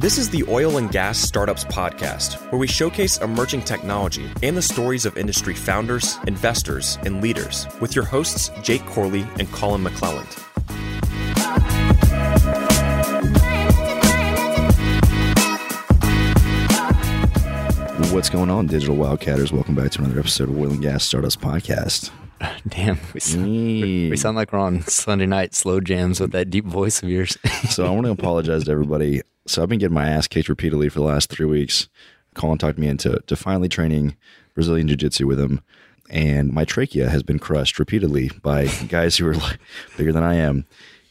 This is the Oil and Gas Startups Podcast, where we showcase emerging technology and the stories of industry founders, investors, and leaders with your hosts, Jake Corley and Colin McClelland. What's going on, digital wildcatters? Welcome back to another episode of Oil and Gas Startups Podcast. Damn, we sound, mm. we sound like we're on Sunday night slow jams with that deep voice of yours. so I want to apologize to everybody. So I've been getting my ass kicked repeatedly for the last three weeks. Colin talked me into to finally training Brazilian Jiu Jitsu with him, and my trachea has been crushed repeatedly by guys who are like, bigger than I am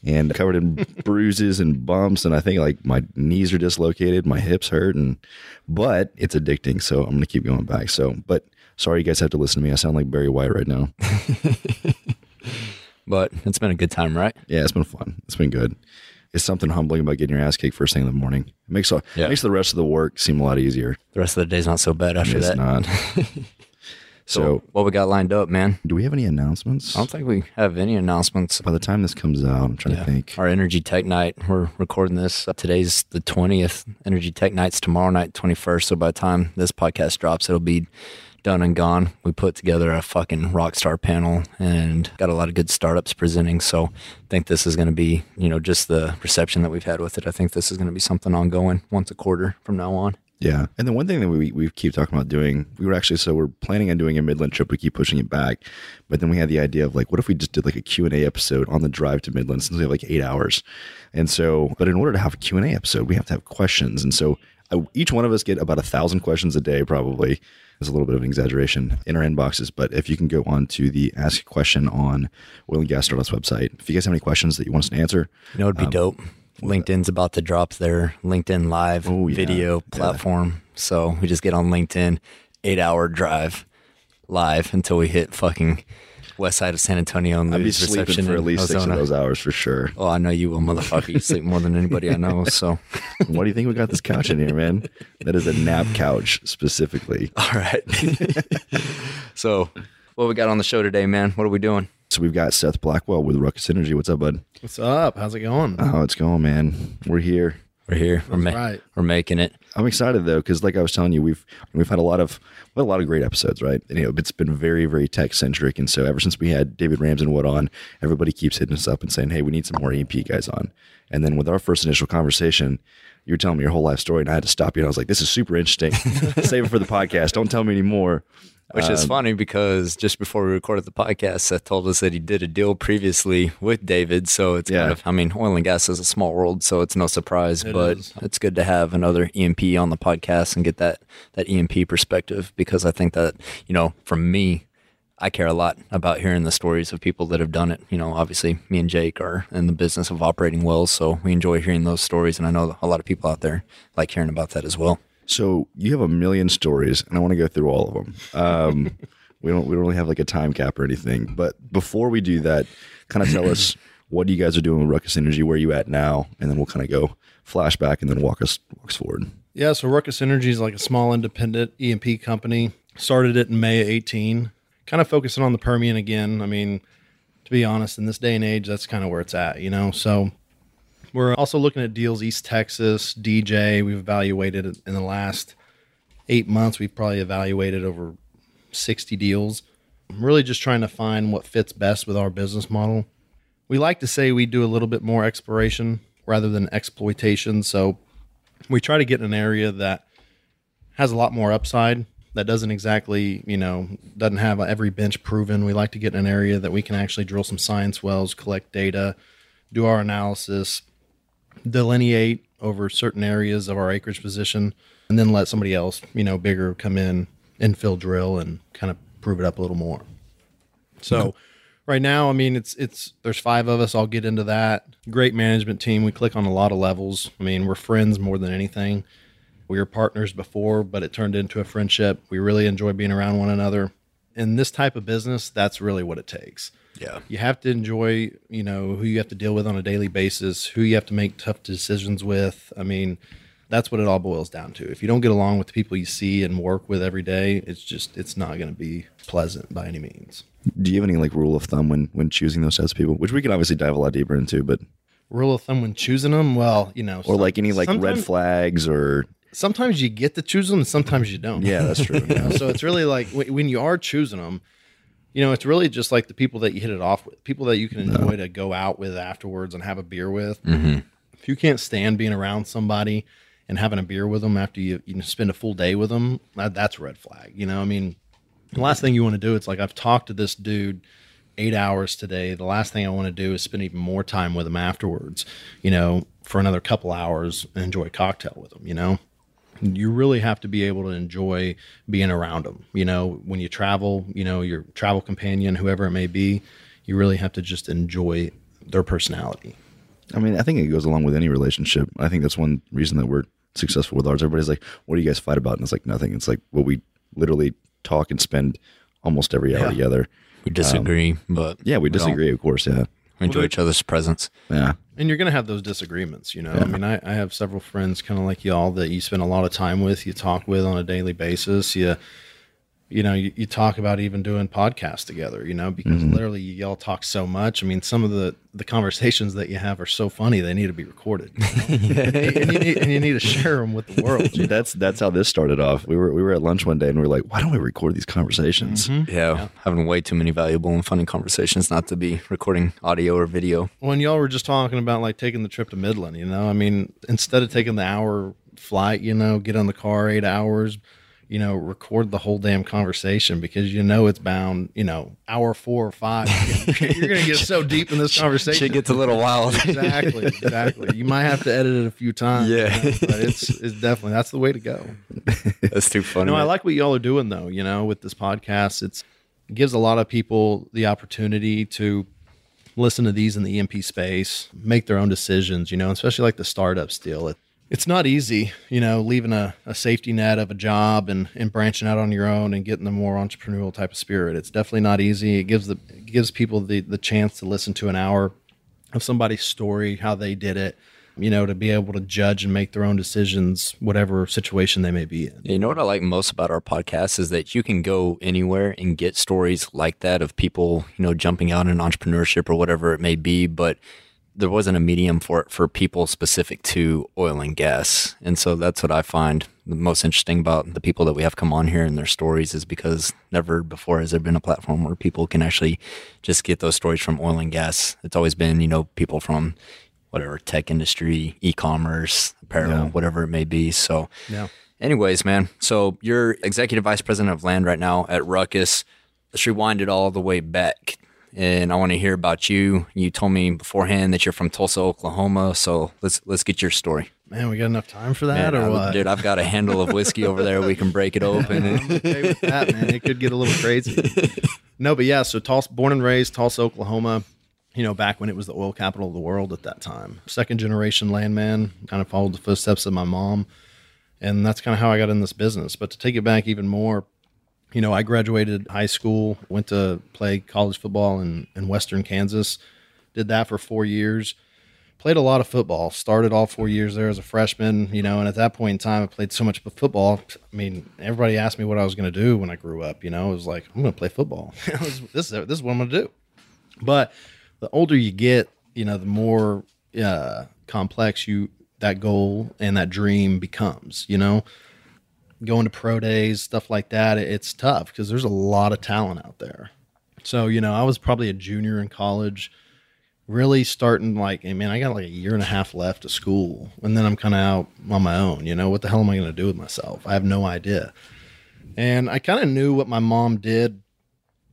and covered in bruises and bumps. And i think like my knees are dislocated my hips hurt and but it's addicting. So i'm gonna keep going back. So but sorry you guys have to listen to me. I sound like barry white right now. But it's been a good time right? Yeah it's been fun. It's been good it's something humbling about getting your ass kicked first thing in the morning it makes, yeah. it makes the rest of the work seem a lot easier the rest of the day's not so bad after it's that not So, what we got lined up, man? Do we have any announcements? I don't think we have any announcements. By the time this comes out, I'm trying yeah. to think. Our Energy Tech Night, we're recording this. Today's the 20th. Energy Tech Night's tomorrow night, 21st. So by the time this podcast drops, it'll be done and gone. We put together a fucking rock star panel and got a lot of good startups presenting. So I think this is going to be, you know, just the reception that we've had with it. I think this is going to be something ongoing once a quarter from now on. Yeah. And the one thing that we, we keep talking about doing, we were actually, so we're planning on doing a Midland trip. We keep pushing it back. But then we had the idea of like, what if we just did like a Q&A episode on the drive to Midland since we have like eight hours. And so, but in order to have a Q&A episode, we have to have questions. And so uh, each one of us get about a thousand questions a day, probably. There's a little bit of an exaggeration in our inboxes, but if you can go on to the ask a question on Oil and Gas Startups website, if you guys have any questions that you want us to answer, you know, it'd be um, dope LinkedIn's about to drop their LinkedIn Live oh, yeah. video platform. Yeah. So we just get on LinkedIn, eight hour drive live until we hit fucking west side of San Antonio and I'd be sleeping for at least Ozona. six of those hours for sure. Oh, I know you will, motherfucker. You sleep more than anybody I know. So, what do you think we got this couch in here, man? That is a nap couch specifically. All right. so, what we got on the show today, man? What are we doing? So we've got Seth Blackwell with Ruckus Energy. What's up, bud? What's up? How's it going? Oh, it's going, man. We're here. We're here. We're, ma- right. we're making it. I'm excited though, because like I was telling you, we've we've had a lot of a lot of great episodes, right? And, you know, it's been very very tech centric, and so ever since we had David Ramsden-Wood on, everybody keeps hitting us up and saying, "Hey, we need some more E&P guys on." And then with our first initial conversation, you were telling me your whole life story, and I had to stop you. And I was like, "This is super interesting. Save it for the podcast. Don't tell me anymore." Which um, is funny because just before we recorded the podcast, Seth told us that he did a deal previously with David. So it's yeah. kind of, I mean, oil and gas is a small world, so it's no surprise. It but is. it's good to have another E&P on the podcast and get that that E&P perspective because I think that you know, from me, I care a lot about hearing the stories of people that have done it. You know, obviously, me and Jake are in the business of operating wells, so we enjoy hearing those stories, and I know a lot of people out there like hearing about that as well. So you have a million stories, and I want to go through all of them. Um, we don't we don't really have like a time cap or anything, but before we do that, kind of tell us what you guys are doing with Ruckus Energy, where you at now, and then we'll kind of go flashback and then walk us walk forward. Yeah, so Ruckus Energy is like a small independent E&P company. Started it in May of 18. Kind of focusing on the Permian again. I mean, to be honest, in this day and age, that's kind of where it's at, you know. So we're also looking at deals East Texas, DJ. We've evaluated in the last eight months. We've probably evaluated over 60 deals. I'm really just trying to find what fits best with our business model. We like to say we do a little bit more exploration rather than exploitation. So we try to get in an area that has a lot more upside that doesn't exactly, you know, doesn't have every bench proven. We like to get in an area that we can actually drill some science wells, collect data, do our analysis, delineate over certain areas of our acreage position, and then let somebody else, you know, bigger come in, infill drill, and kind of prove it up a little more. So, right now, I mean, it's it's there's five of us. I'll get into that. Great management team. We click on a lot of levels. I mean, we're friends more than anything. We were partners before, but it turned into a friendship. We really enjoy being around one another. In this type of business, that's really what it takes. Yeah. You have to enjoy, you know, who you have to deal with on a daily basis, who you have to make tough decisions with. I mean, that's what it all boils down to. If you don't get along with the people you see and work with every day, it's just it's not going to be pleasant by any means. Do you have any like rule of thumb when when choosing those types of people, which we can obviously dive a lot deeper into, but rule of thumb when choosing them, well, you know, or like any like red flags or sometimes you get to choose them and sometimes you don't. yeah, that's true. You know, so it's really like wh- when you are choosing them, you know, it's really just like the people that you hit it off with, people that you can enjoy to go out with afterwards and have a beer with. Mm-hmm. If you can't stand being around somebody and having a beer with them after you, you spend a full day with them, that, that's a red flag. You know, I mean, the last thing you want to do, it's like I've talked to this dude eight hours today. The last thing I want to do is spend even more time with him afterwards, you know, for another couple hours and enjoy a cocktail with him, you know? You really have to be able to enjoy being around them. You know, when you travel, you know, your travel companion, whoever it may be, you really have to just enjoy their personality. I mean, I think it goes along with any relationship. I think that's one reason that we're successful with ours. Everybody's like, "What do you guys fight about?" And it's like nothing. It's like what we literally talk and spend almost every hour Yeah. together. We disagree, um, but Yeah, we don't. disagree, of course. Yeah, We enjoy each other's presence. yeah, And you're going to have those disagreements, you know. I mean, I, I have several friends kind of like y'all that you spend a lot of time with, you talk with on a daily basis. You, you know, you, you talk about even doing podcasts together, you know, because mm-hmm. literally y'all talk so much. I mean, some of the, the conversations that you have are so funny, they need to be recorded. you know? and, you need, and you need to share them with the world. you know? that's that's how this started off. We were we were at lunch one day and we were like, "Why don't we record these conversations?" Mm-hmm. Yeah, having way too many valuable and funny conversations not to be recording audio or video. when y'all were just talking about like taking the trip to Midland, you know, I mean, instead of taking the hour flight, you know, get on the car eight hours, you know, record the whole damn conversation because you know it's bound, you know, hour four or five. You're going to get so deep in this conversation. It gets a little wild. exactly, exactly. You might have to edit it a few times. Yeah. you know, but it's it's definitely that's the way to go. That's too funny. No, I like what y'all are doing though. You know, with this podcast, it's it gives a lot of people the opportunity to listen to these in the E&P space, make their own decisions. You know, especially like the startups deal. It, it's not easy, you know, leaving a, a safety net of a job and, and branching out on your own and getting the more entrepreneurial type of spirit. It's definitely not easy. It gives the it gives people the the chance to listen to an hour of somebody's story, how they did it, you know, to be able to judge and make their own decisions, whatever situation they may be in. You know what I like most about our podcast is that you can go anywhere and get stories like that of people, you know, jumping out in entrepreneurship or whatever it may be, but there wasn't a medium for it for people specific to oil and gas. And so that's what I find the most interesting about the people that we have come on here and their stories is because never before has there been a platform where people can actually just get those stories from oil and gas. It's always been, you know, people from whatever tech industry, e-commerce, apparel, Yeah. whatever it may be. So Yeah. Anyways, man, so you're executive vice president of land right now at Ruckus. Let's rewind it all the way back. And I want to hear about you. You told me beforehand that you're from Tulsa, Oklahoma. So let's let's get your story. Man, we got enough time for that, Man, or I- what? dude, I've got a handle of whiskey over there. We can break it open. And, okay with that, man. It could get a little crazy. No, but yeah. So Tulsa, born and raised Tulsa, Oklahoma. You know, back when it was the oil capital of the world at that time. Second generation landman. Kind of followed the footsteps of my mom, and that's kind of how I got in this business. But to take it back even more, you know, I graduated high school, went to play college football in, in Western Kansas, did that for four years. Played a lot of football. Started all four years there as a freshman, you know, and at that point in time, I played so much football. I mean, everybody asked me what I was going to do when I grew up. You know, it was like I'm going to play football. this, is, this is what I'm going to do. But the older you get, you know, the more uh, complex you that goal and that dream becomes. You know, going to pro days, stuff like that, it's tough because there's a lot of talent out there. So, you know, I was probably a junior in college, really starting like, I mean, I got like a year and a half left of school, and then I'm kind of out on my own. You know, what the hell am I going to do with myself? I have no idea. And I kind of knew what my mom did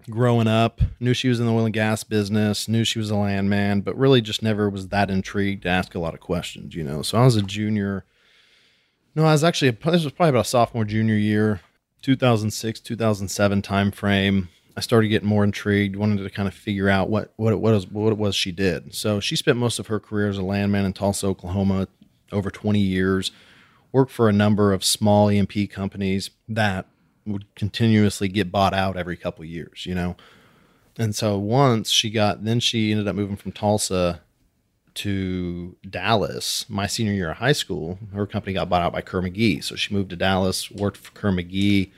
growing up, knew she was in the oil and gas business, knew she was a landman, but really just never was that intrigued to ask a lot of questions, you know. So I was a junior. No, I was actually, this was probably about a sophomore, junior year, 2006, 2007 time frame. I started getting more intrigued, wanted to kind of figure out what what it was what it was she did. So she spent most of her career as a landman in Tulsa, Oklahoma, over 20 years. Worked for a number of small E&P companies that would continuously get bought out every couple years, you know. And so once she got, then she ended up moving from Tulsa to Dallas my senior year of high school. Her company got bought out by Kerr McGee. So she moved to Dallas, worked for Kerr McGee.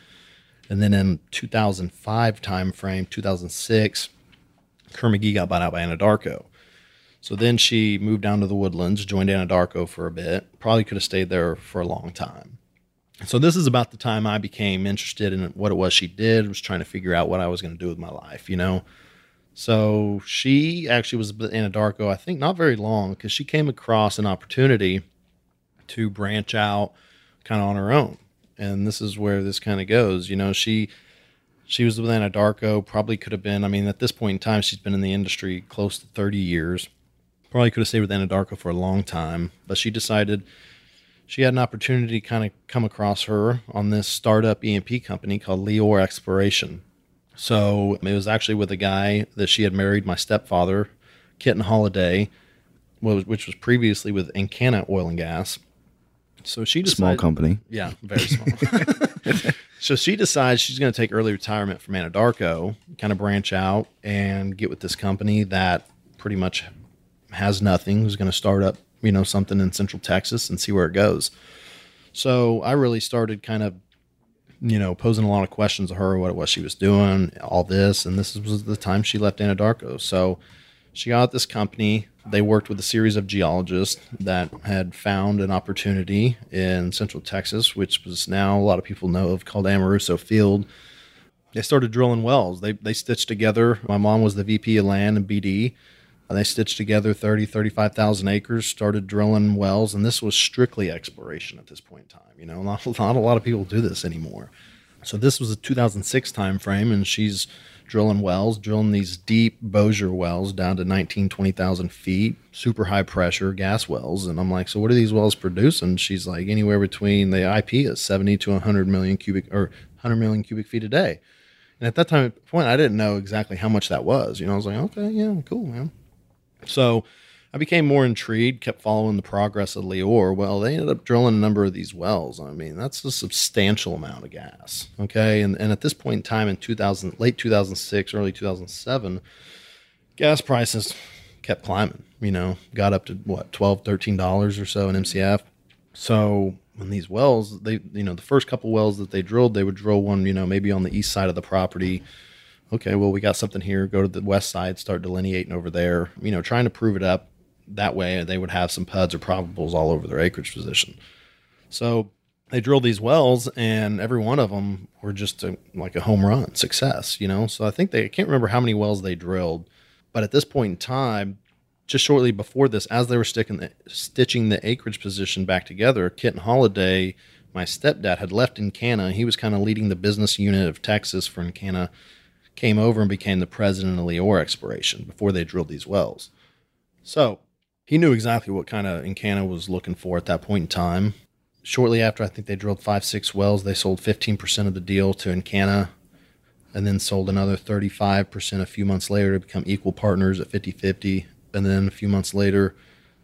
And then in 2005 timeframe, 2006, Kerr McGee got bought out by Anadarko. So then she moved down to the woodlands, joined Anadarko for a bit. Probably could have stayed there for a long time. So this is about the time I became interested in what it was she did. Was trying to figure out what I was going to do with my life, you know. So she actually was in Anadarko, I think, not very long because she came across an opportunity to branch out kind of on her own. And this is where this kind of goes. You know, she she was with Anadarko, probably could have been, I mean, at this point in time, she's been in the industry close to 30 years. Probably could have stayed with Anadarko for a long time, but she decided she had an opportunity to kind of come across her on this startup E&P company called Leor Exploration. So it was actually with a guy that she had married, my stepfather, Kitten Holiday, which was previously with Encana Oil and Gas. So she decided, small company. Yeah, very small. so she decides she's going to take early retirement from Anadarko, kind of branch out and get with this company that pretty much has nothing. Who's going to start up you know, something in Central Texas and see where it goes. So I really started kind of, you know, posing a lot of questions to her, what it was she was doing, all this. And this was the time she left Anadarko. So she got this company. They worked with a series of geologists that had found an opportunity in Central Texas, which was now a lot of people know of called Amoruso Field. They started drilling wells. They, they stitched together. My mom was the VP of land and BD And they stitched together 30, 35,000 acres, started drilling wells, and this was strictly exploration at this point in time. You know, not, not a lot of people do this anymore. So this was a 2006 time frame, and she's drilling wells, drilling these deep Bossier wells down to 19, 20,000 feet, super high pressure gas wells. And I'm like, so what are these wells producing? She's like, anywhere between the IP is 70 to 100 million cubic or 100 million cubic feet a day. And at that time point, I didn't know exactly how much that was. You know, I was like, okay, yeah, cool, man. So I became more intrigued, kept following the progress of Leor. Well, they ended up drilling a number of these wells. I mean, that's a substantial amount of gas. Okay. And, and at this point in time in 2000, late 2006, early 2007, gas prices kept climbing, you know, got up to what, 12 $13 or so in MCF. So when these wells, they, you know, the first couple wells that they drilled, they would drill one, you know, maybe on the east side of the property okay, well, we got something here. Go to the west side, start delineating over there. You know, trying to prove it up. That way, they would have some PUDs or probables all over their acreage position. So they drilled these wells, and every one of them were just a, like a home run success. You know, so I think they I can't remember how many wells they drilled, but at this point in time, just shortly before this, as they were sticking the, stitching the acreage position back together, Kitten Holiday, my stepdad, had left Encana. He was kind of leading the business unit of Texas for Encana came over and became the president of Leor Exploration before they drilled these wells. So he knew exactly what kind of Encana was looking for at that point in time. Shortly after, I think they drilled five, six wells. They sold 15% of the deal to Encana and then sold another 35% a few months later to become equal partners at 50 50. And then a few months later,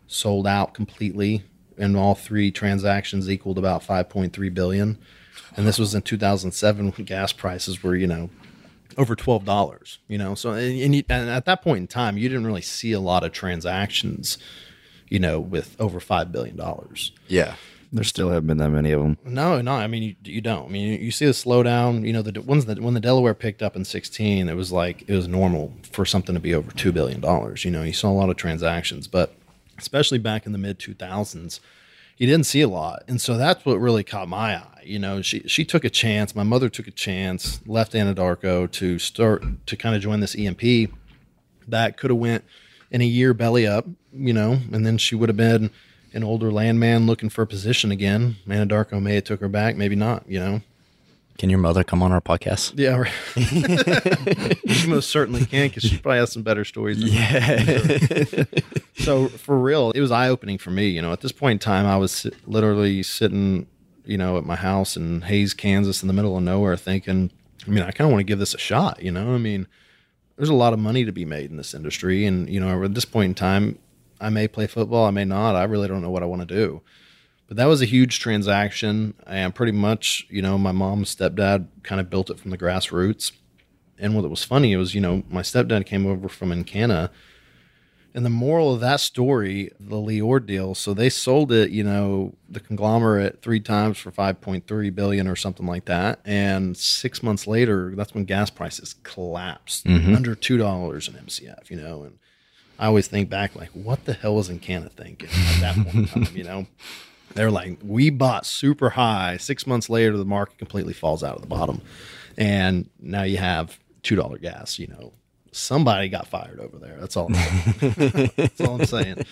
sold out completely. And all three transactions equaled about 5.3 billion. And this was in 2007 when gas prices were, you know, over twelve dollars. You know, so and, and, and, at that point in time, you didn't really see a lot of transactions. You know, with over five billion dollars. Yeah. There still haven't been that many of them. No, no. I mean, you, you don't. I mean, you, you see the slowdown. You know, the ones that when the Delaware picked up in sixteen, it was like it was normal for something to be over two billion dollars. You know, you saw a lot of transactions, but especially back in the mid two thousands, you didn't see a lot, and so that's what really caught my eye you know, she she took a chance. My mother took a chance, left Anadarko to start to kind of join this E&P that could have went in a year belly up, you know, and then she would have been an older landman looking for a position again. Anadarko may have took her back, maybe not, you know. Can your mother come on our podcast? Yeah, right. she most certainly can because she probably has some better stories. yeah. so for real, it was eye opening for me. You know, at this point in time, I was literally sitting you know, at my house in Hays, Kansas, in the middle of nowhere, thinking, I mean, I kind of want to give this a shot. You know, I mean, there's a lot of money to be made in this industry, and you know, at this point in time, I may play football, I may not. I really don't know what I want to do. But that was a huge transaction, and pretty much, you know, my mom's stepdad kind of built it from the grassroots. And what was funny, it was, you know, my stepdad came over from Encana and the moral of that story, the Leor deal, so they sold it, you know, the conglomerate three times for 5.3 billion or something like that. And six months later, that's when gas prices collapsed mm-hmm. under $2 an MCF, you know, and I always think back like, what the hell was Encana thinking at that point in time? You know, they're like, we bought super high. Six months later, the market completely falls out of the bottom, and now you have two dollar gas. You know, somebody got fired over there. That's all. That's all I'm saying.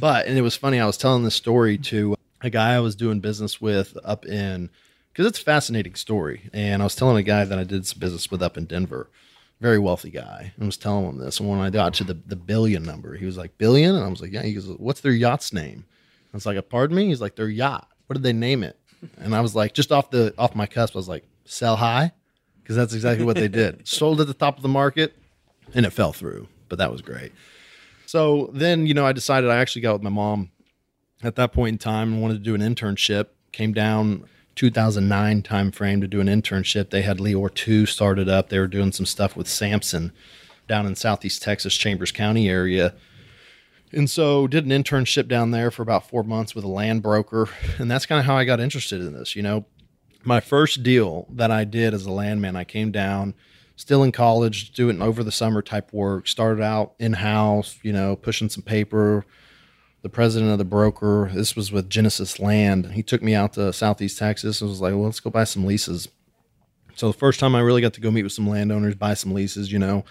But and it was funny. I was telling this story to a guy I was doing business with up in because it's a fascinating story. And I was telling a guy that I did some business with up in Denver, very wealthy guy. I was telling him this. And when I got to the, the billion number, he was like, Billion? And I was like, Yeah. He goes, What's their yacht's name? I was like, Pardon me? He's like, Their yacht. What did they name it? And I was like, just off the off my cusp, I was like, Sell high? Because that's exactly what they did. Sold at the top of the market and it fell through. But that was great. So then, you know, I decided I actually got with my mom at that point in time and wanted to do an internship. Came down 2009 timeframe to do an internship. They had Leor 2 started up. They were doing some stuff with Samson down in Southeast Texas, Chambers County area. And so did an internship down there for about four months with a land broker. And that's kind of how I got interested in this. You know, my first deal that I did as a landman, I came down still in college, doing over the summer type work, started out in house, you know, pushing some paper, the president of the broker. This was with Genesis Land. He took me out to Southeast Texas and was like, well, let's go buy some leases. So the first time I really got to go meet with some landowners, buy some leases, you know,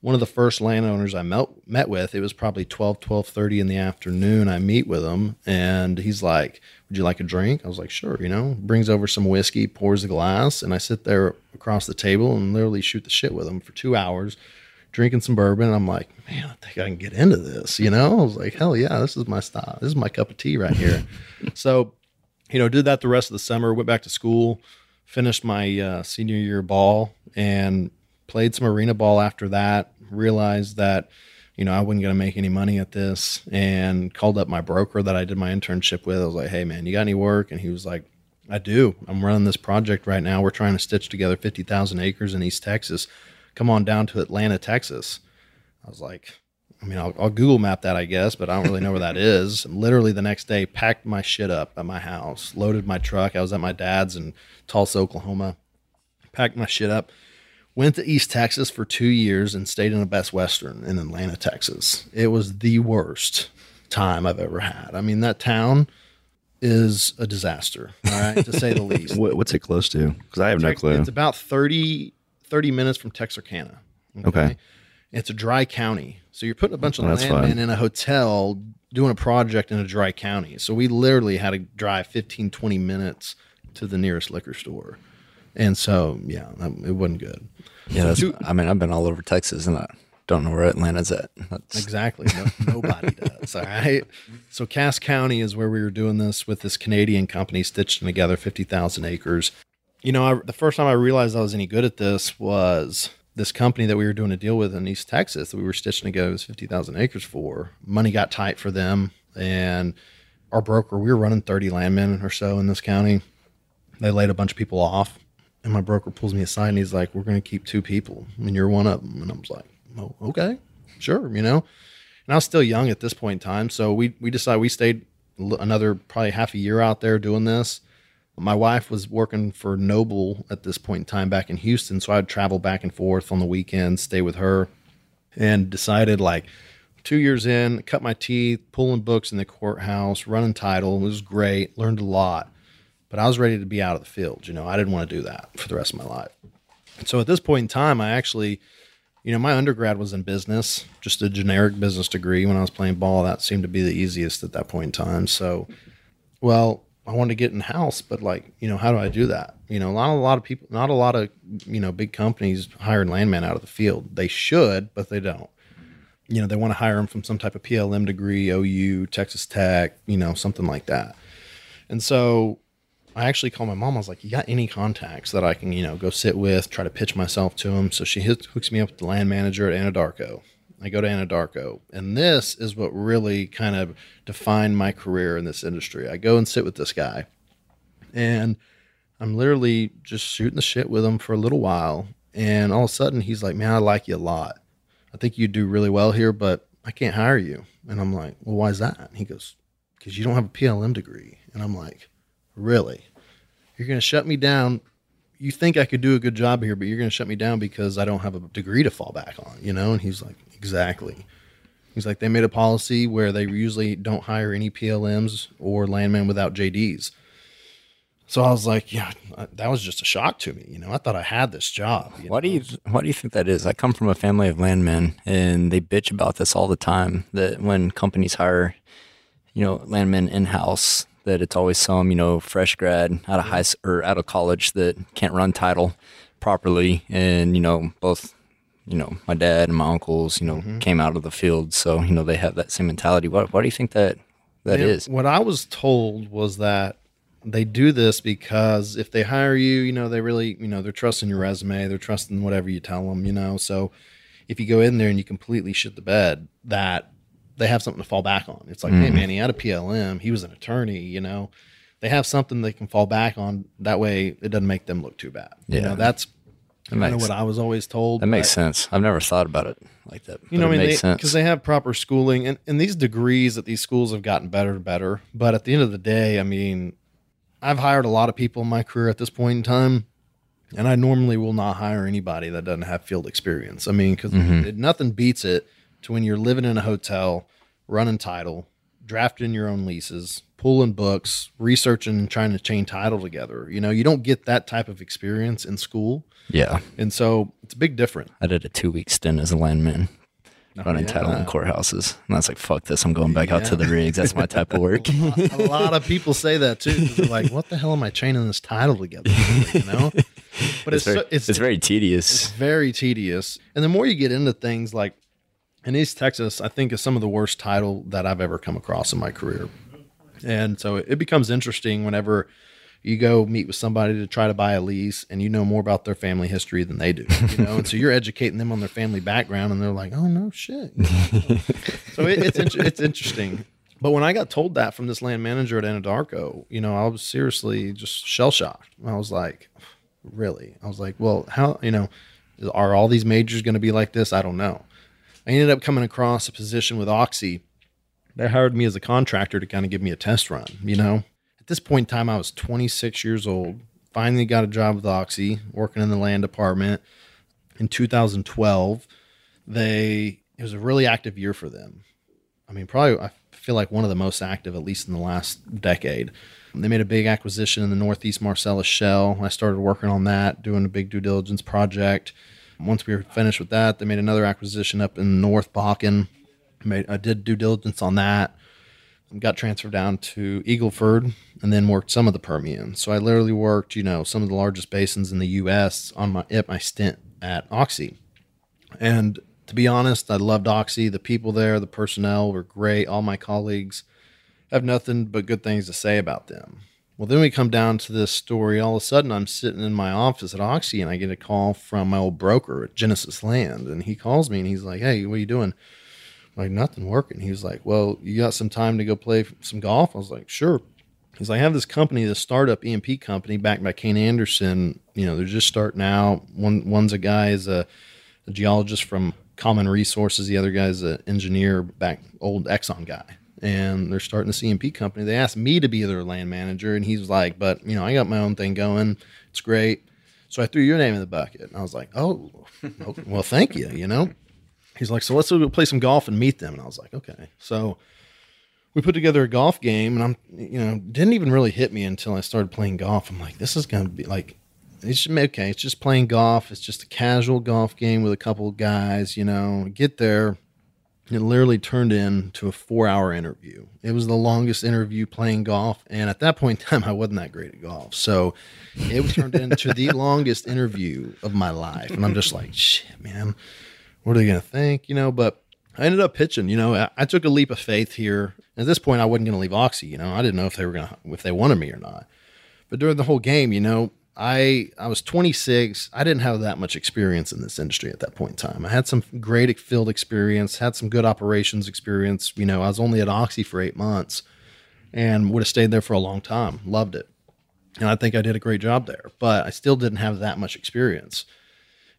one of the first landowners I met met with, it was probably 12, 12.30 in the afternoon. I meet with him and he's like, would you like a drink? I was like, sure, you know, brings over some whiskey, pours a glass. And I sit there across the table and literally shoot the shit with him for two hours drinking some bourbon. And I'm like, man, I think I can get into this. You know, I was like, hell yeah, this is my style. This is my cup of tea right here. so, you know, did that the rest of the summer, went back to school, finished my uh, senior year ball and played some arena ball after that. Realized that, you know, I wasn't going to make any money at this and called up my broker that I did my internship with. I was like, hey, man, you got any work? And he was like, I do. I'm running this project right now. We're trying to stitch together 50,000 acres in East Texas come on down to Atlanta, Texas. I was like, I mean, I'll, I'll, Google map that, I guess, but I don't really know where that is. And literally the next day, packed my shit up at my house, loaded my truck. I was at my dad's in Tulsa, Oklahoma, packed my shit up, went to East Texas for two years and stayed in a Best Western in Atlanta, Texas. It was the worst time I've ever had. I mean, that town is a disaster, all right, to say the least. What's it close to? Because I have no clue. It's about 30 30 minutes from Texarkana. Okay. okay. It's a dry county. So you're putting a bunch of oh, landmen in a hotel doing a project in a dry county. So we literally had to drive 15, 20 minutes to the nearest liquor store. And so, yeah, it wasn't good. Yeah, that's, I mean, I've been all over Texas and I don't know where Atlanta's at. That's... Exactly. No, nobody does. All right. So Cass County is where we were doing this with this Canadian company stitching together 50,000 acres you know, I, the first time I realized I was any good at this was this company that we were doing a deal with in East Texas that we were stitching together was 50,000 acres for. Money got tight for them. And our broker, we were running 30 landmen or so in this county. They laid a bunch of people off. And my broker pulls me aside and he's like, We're going to keep two people. and you're one of them. And I was like, Oh, okay, sure, you know. And I was still young at this point in time. So we, we decided we stayed another probably half a year out there doing this my wife was working for Noble at this point in time back in Houston, so I'd travel back and forth on the weekends, stay with her, and decided like two years in, cut my teeth, pulling books in the courthouse, running title. It was great, learned a lot, but I was ready to be out of the field. You know, I didn't want to do that for the rest of my life. And so at this point in time, I actually, you know, my undergrad was in business, just a generic business degree. When I was playing ball, that seemed to be the easiest at that point in time. So, well, I want to get in house, but like, you know, how do I do that? You know, not a lot of people, not a lot of, you know, big companies hiring landmen out of the field. They should, but they don't. You know, they want to hire them from some type of PLM degree, OU, Texas Tech, you know, something like that. And so I actually called my mom. I was like, "You got any contacts that I can, you know, go sit with, try to pitch myself to them?" So she hooks me up with the land manager at Anadarko. I go to Anadarko. And this is what really kind of defined my career in this industry. I go and sit with this guy, and I'm literally just shooting the shit with him for a little while. And all of a sudden, he's like, Man, I like you a lot. I think you do really well here, but I can't hire you. And I'm like, Well, why is that? And he goes, Because you don't have a PLM degree. And I'm like, Really? You're going to shut me down you think I could do a good job here, but you're going to shut me down because I don't have a degree to fall back on, you know? And he's like, exactly. He's like, they made a policy where they usually don't hire any PLMs or landmen without JDs. So I was like, yeah, uh, that was just a shock to me. You know, I thought I had this job. Why know? do you Why do you think that is? I come from a family of landmen, and they bitch about this all the time. That when companies hire, you know, landmen in house, that it's always some you know fresh grad out of high or out of college that can't run title properly, and you know both you know, my dad and my uncles, you know, mm-hmm. came out of the field. So, you know, they have that same mentality. What, why do you think that that is? What I was told was that they do this because if they hire you, you know, they really, you know, they're trusting your resume, they're trusting whatever you tell them, you know. So if you go in there and you completely shit the bed, that they have something to fall back on. It's like, mm. hey, man, he had a PLM, he was an attorney, you know. They have something they can fall back on. That way, it doesn't make them look too bad. Yeah. You know, that's kind of what I was always told. That makes sense. I've never thought about it like that. You know, I mean, because they, they, have proper schooling, and, and these degrees at these schools have gotten better and better. But at the end of the day, I mean, I've hired a lot of people in my career at this point in time, and I normally will not hire anybody that doesn't have field experience. I mean, because mm-hmm. nothing beats it to when you're living in a hotel, running title, drafting your own leases, pulling books, researching and trying to chain title together. You know, you don't get that type of experience in school. Yeah. And so it's a big difference. I did a two week stint as a landman. Oh, running yeah. title in courthouses. And I was like, fuck this. I'm going back yeah. out to the rigs. That's my type of work. a lot of people say that too. They're like, what the hell am I chaining this title together? You know? But it's, it's, very, so, it's, it's very tedious. It's very tedious. And the more you get into things like in East Texas, I think is some of the worst title that I've ever come across in my career. And so it becomes interesting whenever you go meet with somebody to try to buy a lease and you know more about their family history than they do, you know, and so you're educating them on their family background and they're like, oh no shit. so it, it's, it's interesting. But when I got told that from this land manager at Anadarko, you know, I was seriously just shell shocked. I was like, really? I was like, well, how, you know, are all these majors going to be like this? I don't know. I ended up coming across a position with Oxy. They hired me as a contractor to kind of give me a test run, you know. At this point in time, I was 26 years old. Finally got a job with Oxy, working in the land department. In 2012, they it was a really active year for them. I mean, probably I feel like one of the most active, at least in the last decade. They made a big acquisition in the Northeast Marcellus Shale. I started working on that, doing a big due diligence project. Once we were finished with that, they made another acquisition up in North Bakken. Made, I did due diligence on that. Got transferred down to Eagle Ford and then worked some of the Permian. So I literally worked, you know, some of the largest basins in the U.S. on my at my stint at Oxy. And to be honest, I loved Oxy. The people there, the personnel were great. All my colleagues have nothing but good things to say about them. Well, then we come down to this story. All of a sudden, I'm sitting in my office at Oxy, and I get a call from my old broker at Genesis Land, and he calls me and he's like, "Hey, what are you doing?" I'm like nothing working. He was like, "Well, you got some time to go play some golf?" I was like, "Sure." He's like, "I have this company, this startup E&P company, backed by Kayne Anderson. You know, they're just starting out. One one's a guy is a, a geologist from Common Resources. The other guy's an engineer, back old Exxon guy." And they're starting a CMP company. They asked me to be their land manager, and he's like, "But you know, I got my own thing going. It's great." So I threw your name in the bucket, and I was like, "Oh, okay. well, thank you." You know, he's like, "So let's go play some golf and meet them," and I was like, "Okay." So we put together a golf game, and I'm, you know, didn't even really hit me until I started playing golf. I'm like, "This is gonna be like." It's just okay. It's just playing golf. It's just a casual golf game with a couple of guys. You know, get there it literally turned into a four hour interview. It was the longest interview playing golf. And at that point in time, I wasn't that great at golf. So it turned into the longest interview of my life. And I'm just like, shit, man, what are they going to think? You know, but I ended up pitching. You know, I, I took a leap of faith here. At this point, I wasn't going to leave Oxy. You know, I didn't know if they were going to, if they wanted me or not. But during the whole game, you know, I I was 26. I didn't have that much experience in this industry at that point in time. I had some great field experience, had some good operations experience. You know, I was only at Oxy for eight months, and would have stayed there for a long time. Loved it, and I think I did a great job there. But I still didn't have that much experience,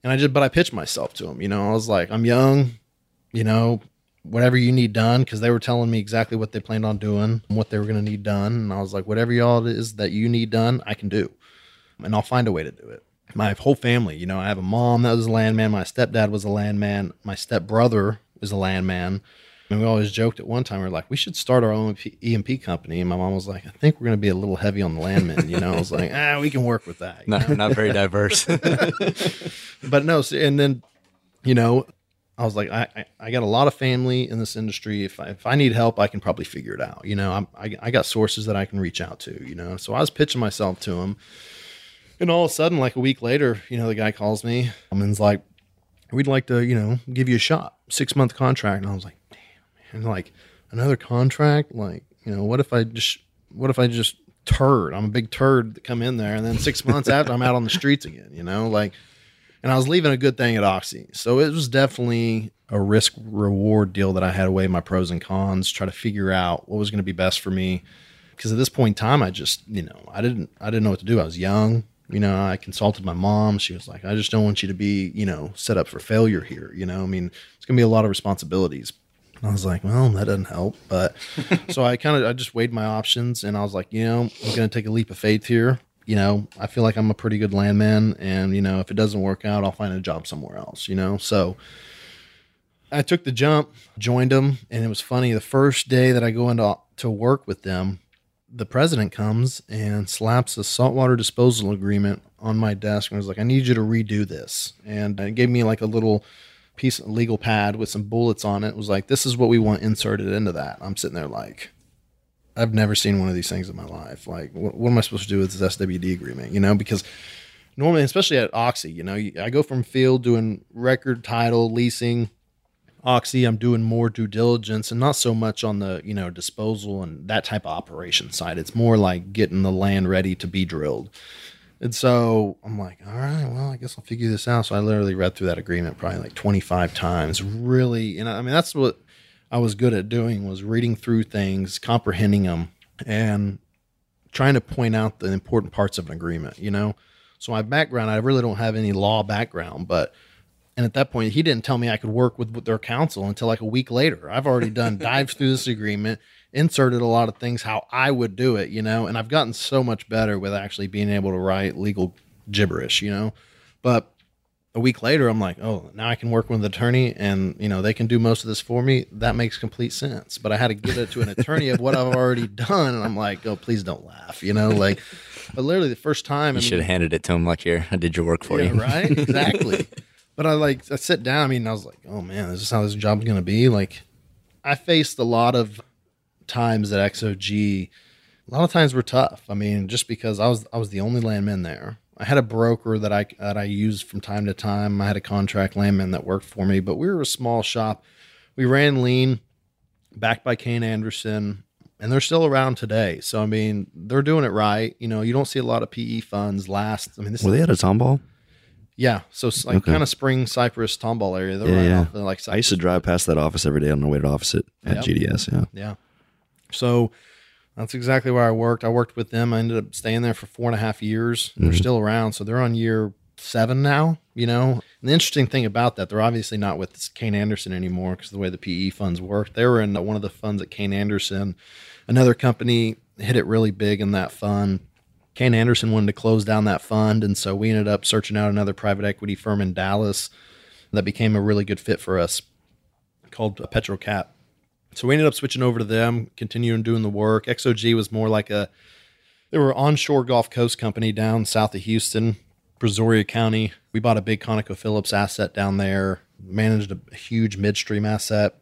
and I just but I pitched myself to them. You know, I was like, I'm young. You know, whatever you need done because they were telling me exactly what they planned on doing what they were going to need done and i was like whatever y'all it is that you need done i can do and I'll find a way to do it. My whole family, you know, I have a mom that was a landman. My stepdad was a landman. My stepbrother was a landman. And we always joked at one time, we are like, we should start our own E&P company. And my mom was like, I think we're going to be a little heavy on the landmen. You know, I was like, ah, we can work with that. Not, not very diverse. but no, and then, you know, I was like, I, I, I, got a lot of family in this industry. If I, if I need help, I can probably figure it out. You know, I'm, I, I got sources that I can reach out to, you know? So I was pitching myself to him. And all of a sudden, like a week later, you know, the guy calls me and's like, we'd like to, you know, give you a shot, six month contract. And I was like, "Damn!" and like another contract, like you know, what if I just what if I just turd? I'm a big turd to come in there, and then six months after I'm out on the streets again. You know, like, and I was leaving a good thing at Oxy, so it was definitely a risk reward deal that I had to weigh my pros and cons, try to figure out what was going to be best for me. Because at this point in time, I just you know I didn't I didn't know what to do. I was young. You know, I consulted my mom. She was like, I just don't want you to be, you know, set up for failure here. You know, I mean, it's going to be a lot of responsibilities. And I was like, well, that doesn't help. But so I kind of I just weighed my options and I was like, you know, I'm going to take a leap of faith here. You know, I feel like I'm a pretty good landman, and you know, if it doesn't work out, I'll find a job somewhere else. You know, so I took the jump, joined them, and it was funny. The first day that I go into to work with them, the president comes and slaps a saltwater disposal agreement on my desk and was like, "I need you to redo this," and it gave me like a little piece of legal pad with some bullets on it. it was like, this is what we want inserted into that. I'm sitting there like, I've never seen one of these things in my life. Like, what, what am I supposed to do with this SWD agreement? You know, because normally, especially at Oxy, you know, I go from field doing record title leasing. Oxy, I'm doing more due diligence and not so much on the, you know, disposal and that type of operation side. It's more like getting the land ready to be drilled. And so I'm like, all right, well, I guess I'll figure this out. So I literally read through that agreement probably like 25 times. Really, and I mean, that's what I was good at doing was reading through things, comprehending them, and trying to point out the important parts of an agreement, you know? So my background, I really don't have any law background, but and at that point, he didn't tell me I could work with, with their counsel until like a week later. I've already done dived through this agreement inserted a lot of things how I would do it, you know, and I've gotten so much better with actually being able to write legal gibberish, you know. But a week later, I'm like, oh, now I can work with an attorney and, you know, they can do most of this for me. That makes complete sense. But I had to give it to an attorney of what I've already done. And I'm like, oh, please don't laugh, you know, like, but literally the first time. You I should have handed it to him like, here, I did your work for yeah, you. right? Exactly. but I like, I sit down. I mean, I was like, oh man, is this how this job's going to be? Like, I faced a lot of times at XOG, a lot of times were tough. I mean, just because I was I was the only landman there. I had a broker that I that I used from time to time. I had a contract landman that worked for me, but we were a small shop. We ran lean, backed by Kayne Anderson, and they're still around today. So I mean, they're doing it right. You know, you don't see a lot of PE funds last. I mean, this were they at a tomball? Yeah, so like okay. kind of Spring Cypress Tomball area. They're yeah, right yeah. Off, like. I used to drive past that office every day on the way to the office at, at yep. GDS. Yeah, yeah. So that's exactly where I worked. I worked with them. I ended up staying there for four and a half years. Mm-hmm. They're still around. So they're on year seven now, you know. And the interesting thing about that, they're obviously not with Kayne Anderson anymore because the way the PE funds work. They were in one of the funds at Kayne Anderson. Another company hit it really big in that fund. Kayne Anderson wanted to close down that fund. And so we ended up searching out another private equity firm in Dallas that became a really good fit for us called Petrocap. So we ended up switching over to them, continuing doing the work. XOG was more like a they were onshore Gulf Coast company down south of Houston, Brazoria County. We bought a big ConocoPhillips asset down there, managed a huge midstream asset.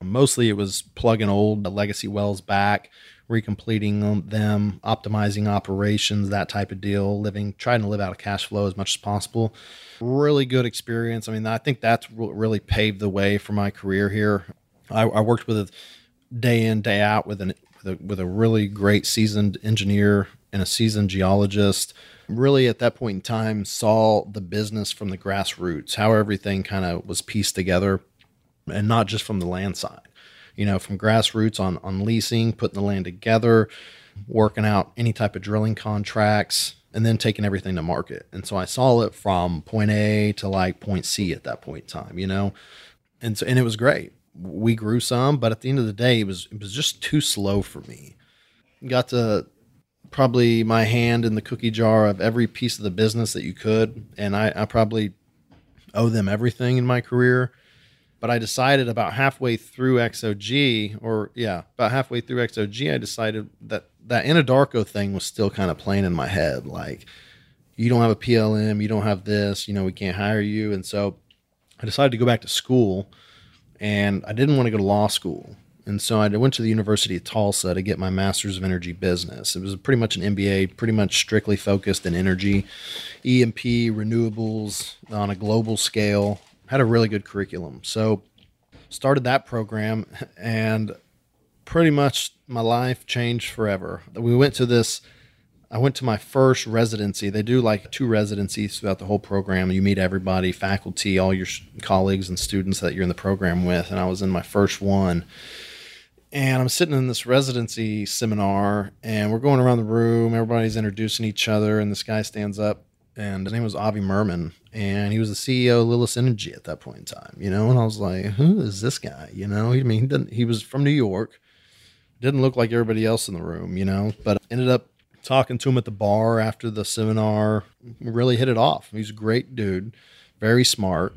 Mostly it was plugging old legacy wells back, recompleting them, optimizing operations, that type of deal, living, trying to live out of cash flow as much as possible. Really good experience. I mean, I think that's really paved the way for my career here. I, I worked with a day in day out with an with a, with a really great seasoned engineer and a seasoned geologist. Really, at that point in time, saw the business from the grassroots, how everything kind of was pieced together, and not just from the land side. You know, from grassroots on on leasing, putting the land together, working out any type of drilling contracts, and then taking everything to market. And so I saw it from point A to like point C at that point in time. You know, and so and it was great we grew some, but at the end of the day, it was it was just too slow for me. Got to probably my hand in the cookie jar of every piece of the business that you could, and I, I probably owe them everything in my career. But I decided about halfway through XOG, or yeah, about halfway through XOG, I decided that that Anadarko thing was still kind of playing in my head. Like, you don't have a PLM, you don't have this, you know, we can't hire you. And so I decided to go back to school and I didn't want to go to law school. And so I went to the University of Tulsa to get my master's of energy business. It was pretty much an MBA, pretty much strictly focused in energy, E&P, renewables on a global scale. Had a really good curriculum. So started that program and pretty much my life changed forever. We went to this I went to my first residency. They do like two residencies throughout the whole program. You meet everybody, faculty, all your colleagues and students that you're in the program with. And I was in my first one and I'm sitting in this residency seminar, and we're going around the room. Everybody's introducing each other, and this guy stands up, and his name was Avi Mirman, and he was the CEO of Lilis Energy at that point in time. You know, and I was like, "Who is this guy?" You know, I mean, he didn't. He was from New York, didn't look like everybody else in the room. You know, but ended up talking to him at the bar after the seminar. Really hit it off. He's a great dude, very smart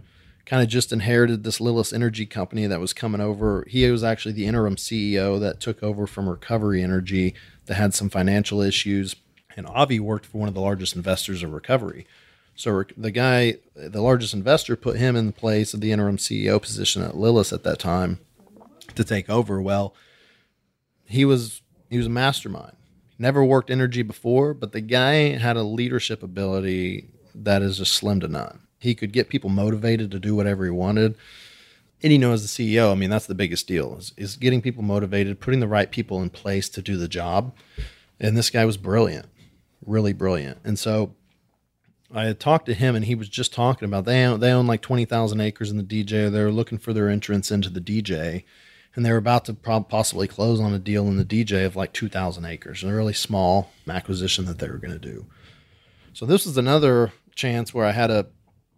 kind of just inherited this Lilis Energy company that was coming over. He was actually the interim CEO that took over from Recovery Energy that had some financial issues. And Avi worked for one of the largest investors of Recovery. So the guy, the largest investor, put him in the place of the interim CEO position at Lilis at that time to take over. Well, he was he was a mastermind. Never worked energy before, but the guy had a leadership ability that is just slim to none. He could get people motivated to do whatever he wanted. And you know, as the CEO, I mean, that's the biggest deal is, is getting people motivated, putting the right people in place to do the job. And this guy was brilliant, really brilliant. And so I had talked to him, and he was just talking about they own, they own like twenty thousand acres in the DJ. They were looking for their entrance into the DJ, and they were about to possibly close on a deal in the DJ of like two thousand acres, a really small acquisition that they were going to do. So this was another chance where I had a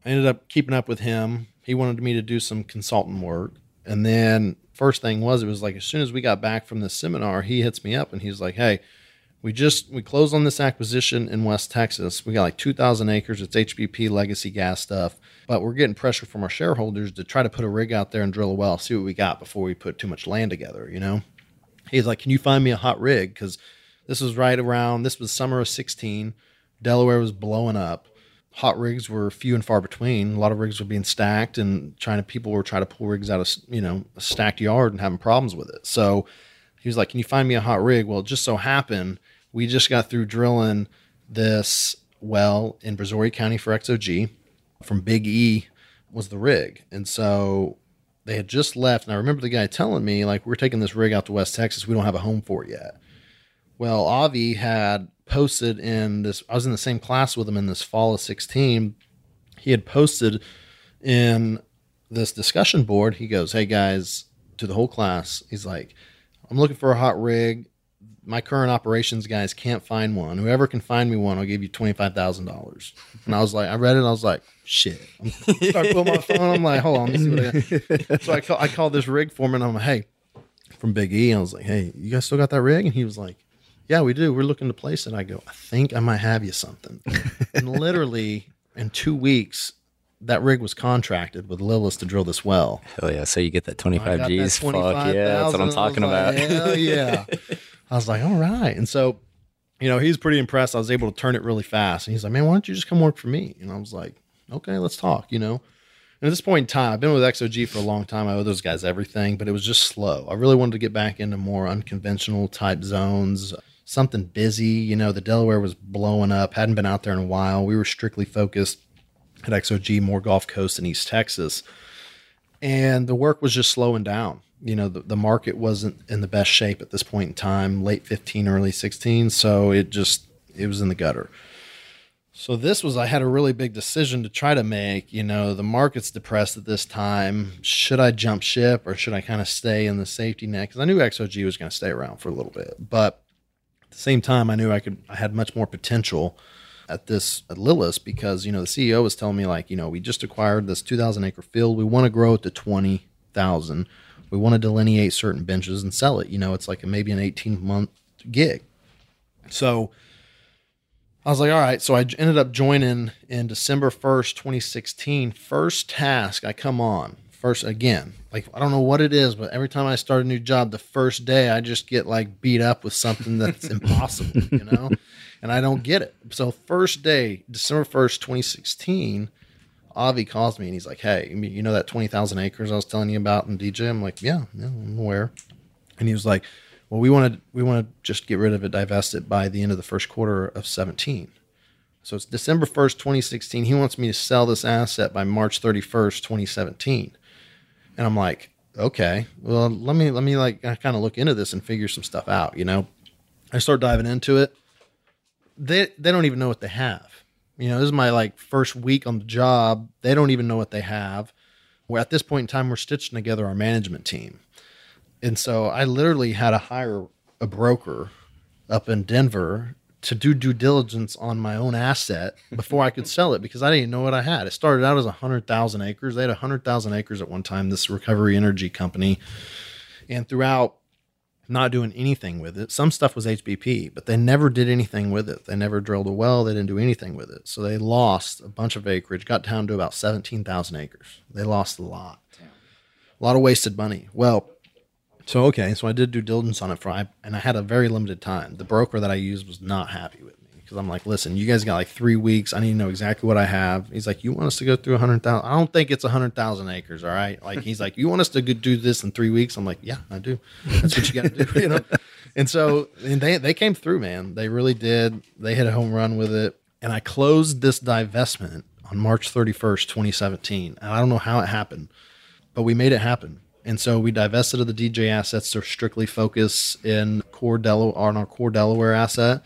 I ended up keeping up with him. He wanted me to do some consultant work. And then first thing was it was like as soon as we got back from the seminar, he hits me up and he's like, "Hey, we just we closed on this acquisition in West Texas. We got like 2,000 acres. It's HBP legacy gas stuff, but we're getting pressure from our shareholders to try to put a rig out there and drill a well, see what we got before we put too much land together. You know, he's like, "Can you find me a hot rig?" Because this was right around this was summer of 16. Delaware was blowing up hot rigs were few and far between. A lot of rigs were being stacked, and trying to people were trying to pull rigs out of you know a stacked yard and having problems with it. So he was like, "Can you find me a hot rig?" Well, it just so happened we just got through drilling this well in Brazoria County for XOG. From Big E was the rig, and so they had just left. And I remember the guy telling me like, "We're taking this rig out to West Texas. We don't have a home for it yet." Well, Avi had posted in this, I was in the same class with him in this fall of 16. He had posted in this discussion board. He goes, Hey guys, to the whole class, he's like, I'm looking for a hot rig. My current operations guys can't find one. Whoever can find me one, I'll give you $25,000. And I was like, I read it I was like, shit. I start pulling my phone. I'm like, hold on. so I, call, I called this rig foreman. I'm like, hey, from Big E. I was like, hey, you guys still got that rig? And he was like, yeah, we do. We're looking to place it. I go, I think I might have you something. and literally in two weeks, that rig was contracted with Lilis to drill this well. Hell yeah. So you get that 25 G's. That 25, Fuck yeah. That's what I'm talking about. Like, Hell yeah. I was like, all right. And so, you know, he's pretty impressed. I was able to turn it really fast. And he's like, man, why don't you just come work for me? And I was like, okay, let's talk, you know. And at this point in time, I've been with XOG for a long time. I owe those guys everything, but it was just slow. I really wanted to get back into more unconventional type zones something busy. You know, the Delaware was blowing up, hadn't been out there in a while. We were strictly focused at XOG, more Gulf Coast and East Texas. And the work was just slowing down. You know, the, the market wasn't in the best shape at this point in time, late 15, early 16. So it just, it was in the gutter. So this was I had a really big decision to try to make. You know, the market's depressed at this time. Should I jump ship or should I kind of stay in the safety net? Because I knew XOG was going to stay around for a little bit, but at the same time, I knew I could, I had much more potential at this at Lilis because you know the CEO was telling me like you know we just acquired this 2,000 acre field. We want to grow it to 20,000. We want to delineate certain benches and sell it. You know, it's like a, maybe an 18 month gig. So I was like, all right. So I ended up joining in December 1st, 2016. First task I come on first again, like I don't know what it is, but every time I start a new job, the first day I just get like beat up with something that's impossible, you know, and I don't get it. So first day, December first, twenty sixteen. Avi calls me and he's like, "Hey, you know that twenty thousand acres I was telling you about in DJ?" I'm like, "Yeah, yeah, I'm aware." And he was like, "Well, we want to we want to just get rid of it, divest it by the end of the first quarter of 17." So it's December 1st, 2016. He wants me to sell this asset by March 31st, 2017. And I'm like, okay, well, let me, let me like kind of look into this and figure some stuff out. You know, I start diving into it. They, they don't even know what they have. You know, this is my like first week on the job. They don't even know what they have. Where at this point in time, we're stitching together our management team. And so I literally had to hire a broker up in Denver to do due diligence on my own asset before I could sell it because I didn't know what I had. It started out as 100,000 acres. They had 100,000 acres at one time, this recovery energy company. And throughout not doing anything with it, some stuff was HBP, but they never did anything with it. They never drilled a well, they didn't do anything with it. So they lost a bunch of acreage, got down to about 17,000 acres. They lost a lot. Damn. A lot of wasted money. Well, so okay, so I did due diligence on it for I, and I had a very limited time. The broker that I used was not happy with me because I'm like, listen, you guys got like three weeks. I need to know exactly what I have. He's like, you want us to go through a hundred thousand? I don't think it's a hundred thousand acres. All right, like he's like, you want us to do this in three weeks? I'm like, yeah, I do. That's what you got to do, you know. And so and they they came through, man. They really did. They hit a home run with it, and I closed this divestment on March 31st, 2017. And I don't know how it happened, but we made it happen and so we divested of the DJ assets to strictly focus in core Delaware on our core Delaware asset.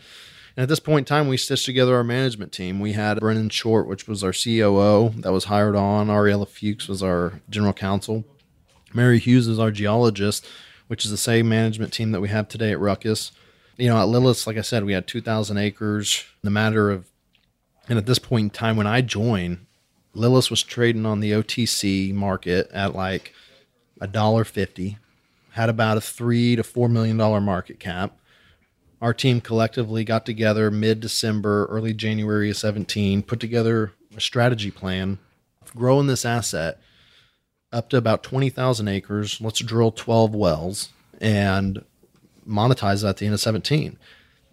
And at this point in time, we stitched together our management team. We had Brennan Short, which was our COO that was hired on. Ariella Fuchs was our general counsel. Mary Hughes is our geologist, which is the same management team that we have today at Ruckus. You know, at Lilis, like I said, we had 2,000 acres. The matter of, and at this point in time when I joined, Lilis was trading on the OTC market at like – a dollar fifty, had about a three to four million dollar market cap. Our team collectively got together mid December, early January of 17, put together a strategy plan growing this asset up to about 20,000 acres. Let's drill 12 wells and monetize that at the end of 17.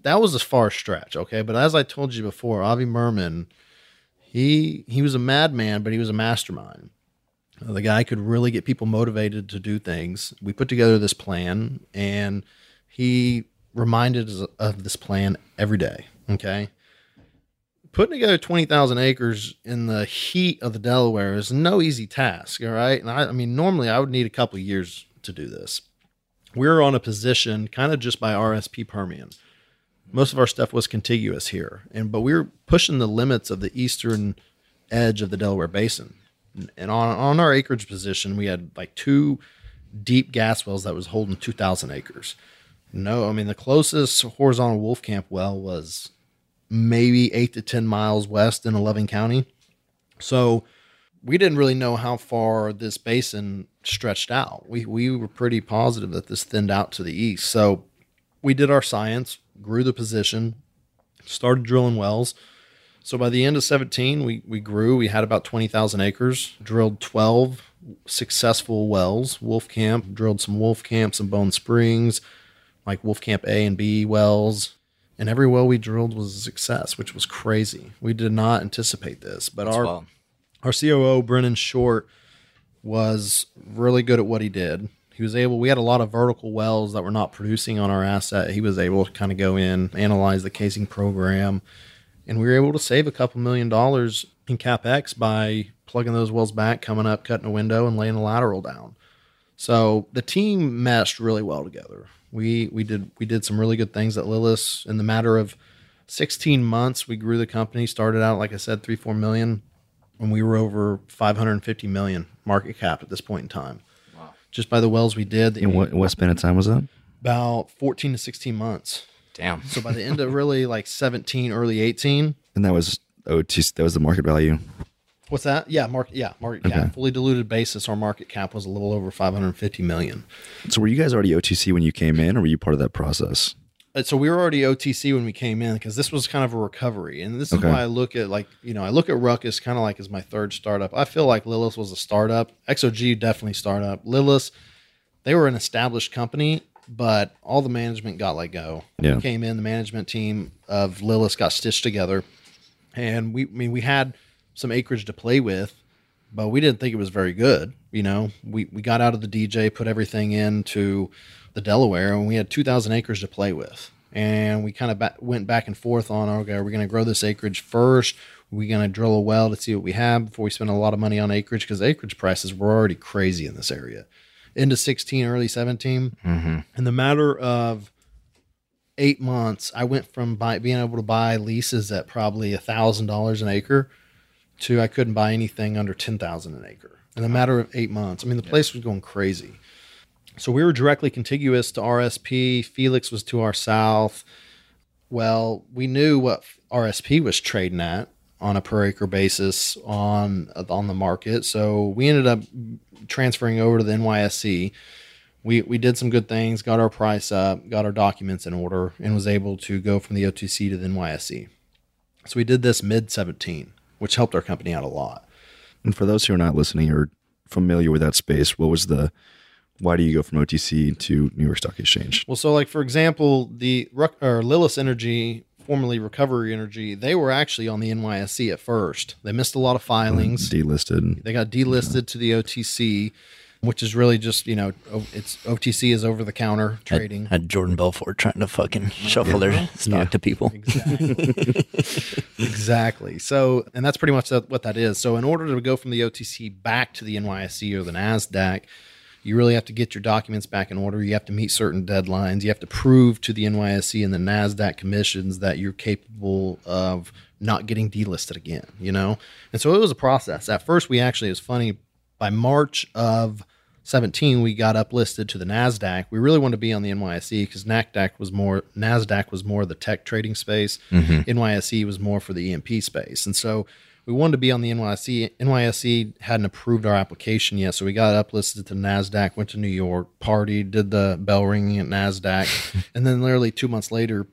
That was a far stretch, okay? But as I told you before, Avi Mirman, he he was a madman, but he was a mastermind. The guy could really get people motivated to do things. We put together this plan, and he reminded of this plan every day. Okay. Putting together 20,000 acres in the heat of the Delaware is no easy task. All right. And I, I mean, normally I would need a couple years to do this. We're on a position kind of just by RSP Permian. Most of our stuff was contiguous here. And, but we were pushing the limits of the eastern edge of the Delaware Basin and on on our acreage position, we had like two deep gas wells that was holding 2,000 acres. No, I mean the closest horizontal Wolfcamp well was maybe eight to 10 miles west in Loving County. So we didn't really know how far this basin stretched out. We we were pretty positive that this thinned out to the east. So we did our science, grew the position, started drilling wells so by the end of 17, we, we grew. We had about 20,000 acres, drilled 12 successful wells. Wolfcamp, drilled some Wolfcamps and Bone Springs, like Wolfcamp A and B wells. And every well we drilled was a success, which was crazy. We did not anticipate this. But That's our, wild. our COO, Brennan Short, was really good at what he did. He was able, we had a lot of vertical wells that were not producing on our asset. He was able to kind of go in, analyze the casing program, and we were able to save a couple million dollars in capex by plugging those wells back, coming up, cutting a window, and laying a lateral down. So the team meshed really well together. We we did we did some really good things at Lilis in the matter of 16 months. We grew the company. Started out like I said, three four million, and we were over 550 million market cap at this point in time. Wow! Just by the wells we did. And what what span of time was that? About 14 to 16 months. Damn. So by the end of really like 17, early 18. And that was oh, OT, that was the market value. What's that? Yeah, market. Yeah, market cap. Okay. Fully diluted basis, our market cap was a little over 550 million. So were you guys already OTC when you came in, or were you part of that process? Uh, so we were already OTC when we came in because this was kind of a recovery, and this is why I look at like you know I look at Ruckus kind of like as my third startup. I feel like Lilis was a startup. XOG definitely startup. Lilis, they were an established company, but all the management got let go. Yeah. We came in, the management team of Lilis got stitched together, and we I mean we had some acreage to play with, but we didn't think it was very good. You know, we we got out of the DJ, put everything into the Delaware, and we had 2,000 acres to play with. And we kind of ba- went back and forth on, okay, are we going to grow this acreage first? Are we going to drill a well to see what we have before we spend a lot of money on acreage? Because acreage prices were already crazy in this area. Into 16, early 17. Mm-hmm. In the matter of eight months, I went from buy, being able to buy leases at probably a thousand dollars an acre to I couldn't buy anything under ten thousand an acre in a matter of eight months. I mean, the place was going crazy. So we were directly contiguous to RSP. Felix was to our south. Well, we knew what RSP was trading at on a per acre basis on uh, on the market. So we ended up transferring over to the NYSE we we did some good things, got our price up, got our documents in order, and was able to go from the OTC to the NYSE. So we did this mid 17, which helped our company out a lot. And for those who are not listening or familiar with that space, what was the why do you go from OTC to New York Stock Exchange? Well, so like for example, the Ruck- or Lilis Energy, formerly Recovery Energy, they were actually on the NYSE at first. They missed a lot of filings. Delisted. They got delisted to the OTC, which is really just you know it's OTC is over the counter trading. Had Jordan Belfort trying to fucking shuffle their stock to people. Exactly. exactly. So, and that's pretty much what that is. So, in order to go from the OTC back to the NYSE or the NASDAQ, you really have to get your documents back in order. You have to meet certain deadlines. You have to prove to the NYSE and the NASDAQ commissions that you're capable of not getting delisted again, you know? And so it was a process. At first, we actually, it was funny, by March of 17 we got uplisted to the Nasdaq. We really wanted to be on the NYSE because Nasdaq was more Nasdaq was more the tech trading space. Mm-hmm. NYSE was more for the E&P space, and so we wanted to be on the NYSE. NYSE hadn't approved our application yet, so we got uplisted to Nasdaq. Went to New York, partied, did the bell ringing at Nasdaq, and then literally two months later.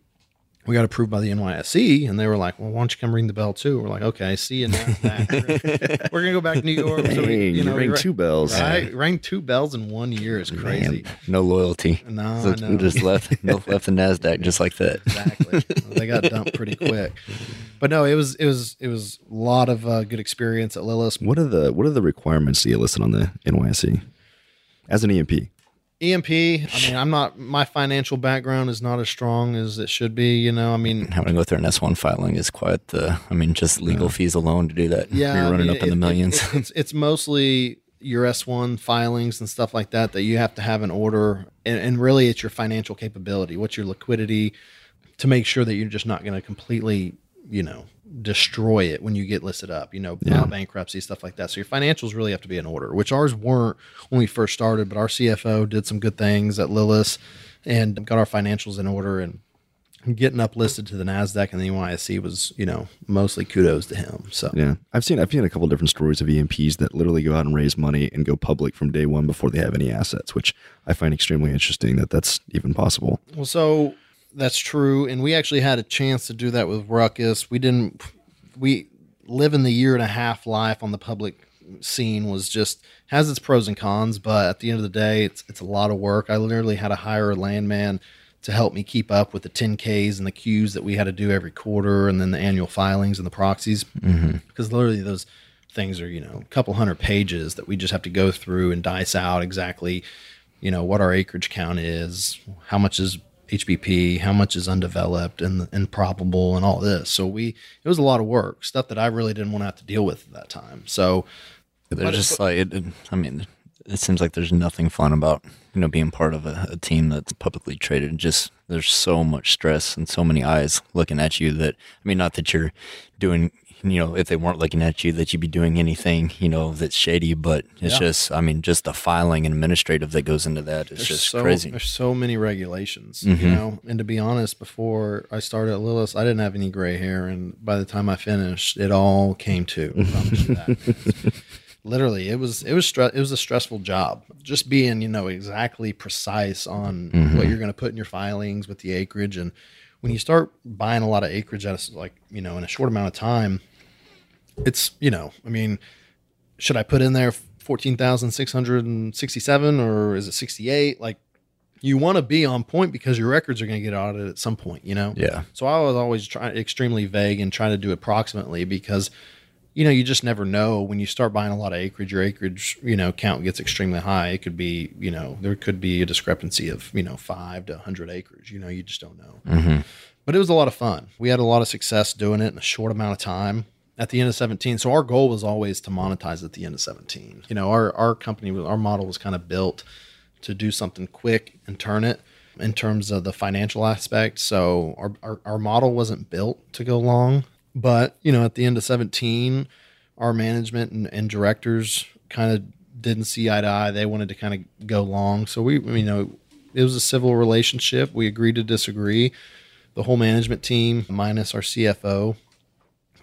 We got approved by the NYSE, and they were like, "Well, why don't you come ring the bell too?" We're like, "Okay, see you Nasdaq. We're gonna go back to New York." So we, you we rang ra- two bells. Right, rang two bells in one year is crazy. No loyalty. No, So know. just left left the Nasdaq just like that. Exactly. they got dumped pretty quick. But no, it was it was it was a lot of uh, good experience at Lilis. What are the what are the requirements to get listed on the NYSE as an E&P? E&P. I mean, I'm not. My financial background is not as strong as it should be. You know, I mean, Having to go through an S one filing is quite the. I mean, just legal fees alone to do that. yeah, you're I running mean, up in the it- millions. it- it's it's mostly your S1 filings and stuff like that that you have to have in order, and, and really, it's your financial capability. What's your liquidity to make sure that you're just not going to completely, you know, destroy it when you get listed up. You know, file bankruptcy stuff like that. So your financials really have to be in order, which ours weren't when we first started. But our CFO did some good things at Lilis and got our financials in order and getting up listed to the Nasdaq and the NYSE was, you know, mostly kudos to him. So Yeah, I've seen I've seen a couple different stories of E&Ps that literally go out and raise money and go public from day one before they have any assets, which I find extremely interesting that that's even possible. Well, so that's true, and we actually had a chance to do that with Ruckus. We didn't. We living the year and a half life on the public scene was just has its pros and cons, but at the end of the day, it's it's a lot of work. I literally had to hire a landman to help me keep up with the 10Ks and the Qs that we had to do every quarter, and then the annual filings and the proxies, mm-hmm. because literally those things are you know a couple hundred pages that we just have to go through and dice out exactly you know what our acreage count is, how much is HBP, how much is undeveloped and and probable, and all this. So we it was a lot of work, stuff that I really didn't want to have to deal with at that time. So They're just like, it, it- I mean, it seems like there's nothing fun about you know being part of a, a team that's publicly traded. Just there's so much stress and so many eyes looking at you that I mean, not that you're doing. You know, if they weren't looking at you, that you'd be doing anything, you know, that's shady. But it's Yeah. just, I mean, just the filing and administrative that goes into that is there's just so, crazy. There's so many regulations, you know. And to be honest, before I started at Lilis, I didn't have any gray hair, and by the time I finished, it all came to. I promise you that. literally it was it was stre- it was a stressful job just being you know exactly precise on mm-hmm. what you're going to put in your filings with the acreage and when you start buying a lot of acreage at a, like you know in a short amount of time it's you know i mean should i put in there 14667 or is it 68 like you want to be on point because your records are going to get audited at some point you know yeah so i was always trying extremely vague and trying to do approximately because you know, you just never know when you start buying a lot of acreage, your acreage, you know, count gets extremely high. It could be, you know, there could be a discrepancy of, you know, five to 100 acres. You know, you just don't know. Mm-hmm. But it was a lot of fun. We had a lot of success doing it in a short amount of time at the end of 17. So our goal was always to monetize at the end of 17. You know, our, our company, our model was kind of built to do something quick and turn it in terms of the financial aspect. So our, our, our model wasn't built to go long. But, you know, at the end of 17, our management and, and directors kind of didn't see eye to eye. They wanted to kind of go long. So we, you know, it was a civil relationship. We agreed to disagree. The whole management team, minus our CFO,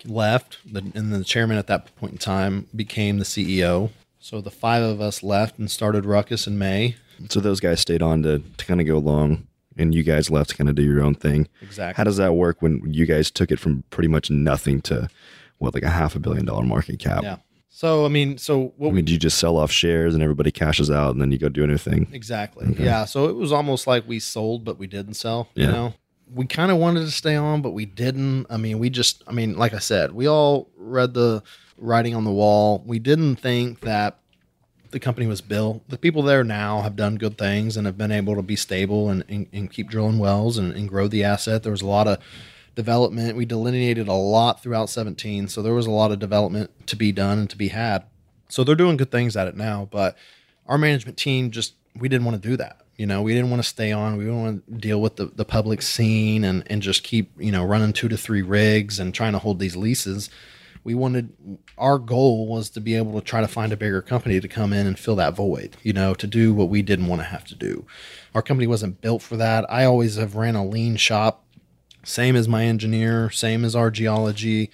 left. and the chairman at that point in time became the CEO. So the five of us left and started Ruckus in May. So those guys stayed on to, to kind of go along, and you guys left to kind of do your own thing. Exactly. How does that work when you guys took it from pretty much nothing to what, like a half a billion dollar market cap? Yeah. So I mean, so what I mean, do you just sell off shares and everybody cashes out and then you go do anything? Exactly. Okay. Yeah. So it was almost like we sold, but we didn't sell. You yeah. know, we kind of wanted to stay on, but we didn't. I mean, we just, I mean, like I said, we all read the writing on the wall. We didn't think that the company was built. The people there now have done good things and have been able to be stable and, and, and keep drilling wells and, and, grow the asset. There was a lot of development. We delineated a lot throughout 17, so there was a lot of development to be done and to be had. So they're doing good things at it now, but our management team just we didn't want to do that. You know, we didn't want to stay on. We didn't want to deal with the, the public scene and, and just keep, you know, running two to three rigs and trying to hold these leases we wanted our goal was to be able to try to find a bigger company to come in and fill that void you know to do what we didn't want to have to do our company wasn't built for that i always have ran a lean shop same as my engineer same as our geology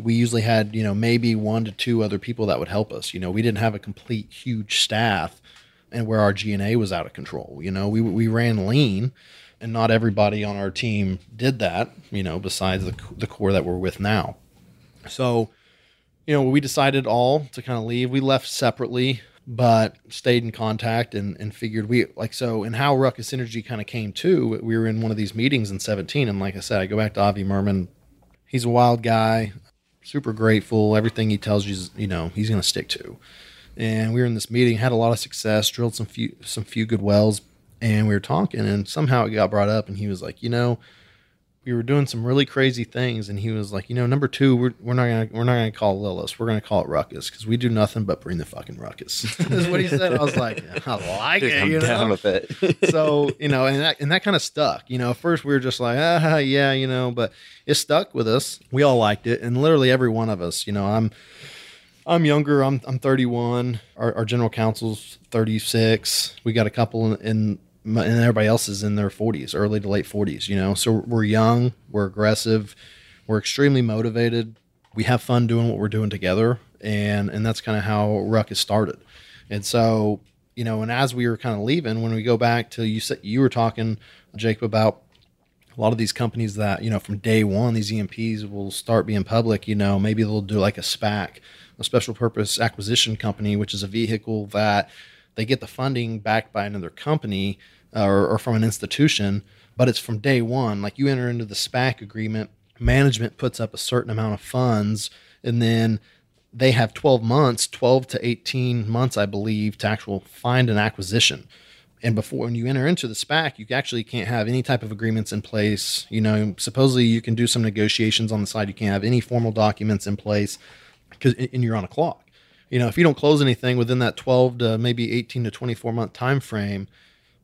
we usually had you know maybe one to two other people that would help us you know we didn't have a complete huge staff and where our G&A was out of control you know we, we ran lean and not everybody on our team did that you know besides the, the core that we're with now so, you know, we decided all to kind of leave. We left separately, but stayed in contact and, and figured we like so. And how Ruckus Energy kind of came to, we were in one of these meetings in 17. And like I said, I go back to Avi Mirman. He's a wild guy, super grateful. Everything he tells you, you know, he's going to stick to. And we were in this meeting, had a lot of success, drilled some few some few good wells, and we were talking, and somehow it got brought up, and he was like, you know, we were doing some really crazy things and he was like you know number two we're, we're not gonna we're not gonna call lilis we're gonna call it ruckus because we do nothing but bring the fucking ruckus. Is what he said. I was like i like Dude, it i'm you know? down with it. So you know and that and that kind of stuck you know. At first we were just like ah yeah you know but it stuck with us. We all liked it and literally every one of us you know i'm I'm younger. I'm I'm 31. Our, our general counsel's 36. We got a couple in, in and everybody else is in their 40s, early to late 40s, you know. So we're young, we're aggressive, we're extremely motivated. We have fun doing what we're doing together, and and that's kind of how Ruckus started. And so, you know, and as we were kind of leaving, when we go back to you said you were talking, Jacob, about a lot of these companies that you know from day one, these E&Ps will start being public. You know, maybe they'll do like a SPAC, a special purpose acquisition company, which is a vehicle that they get the funding backed by another company uh, or, or from an institution, but it's from day one. Like you enter into the SPAC agreement, management puts up a certain amount of funds, and then they have 12 months, 12 to 18 months, I believe, to actual find an acquisition. And before when you enter into the SPAC, you actually can't have any type of agreements in place. You know, supposedly you can do some negotiations on the side. You can't have any formal documents in place because and you're on a clock. You know, if you don't close anything within that 12 to maybe 18 to 24 month time frame,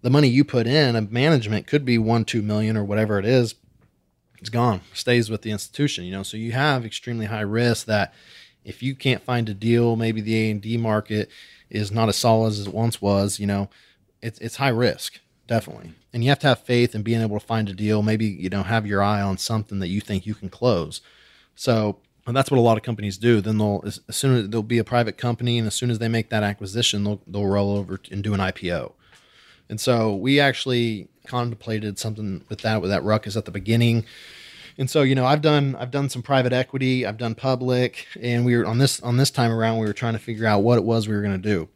the money you put in of management could be one, two million or whatever it is. It's gone, stays with the institution, you know. So you have extremely high risk that if you can't find a deal, maybe the A and D market is not as solid as it once was, you know, it's it's high risk, definitely. And you have to have faith in being able to find a deal, maybe, you know, have your eye on something that you think you can close. So And that's what a lot of companies do. Then they'll as, soon as they'll be a private company, and as soon as they make that acquisition, they'll they'll roll over and do an IPO. And so we actually contemplated something with that with that ruckus at the beginning. And so you know I've done I've done some private equity, I've done public, and we were on this on this time around we were trying to figure out what it was we were going to do.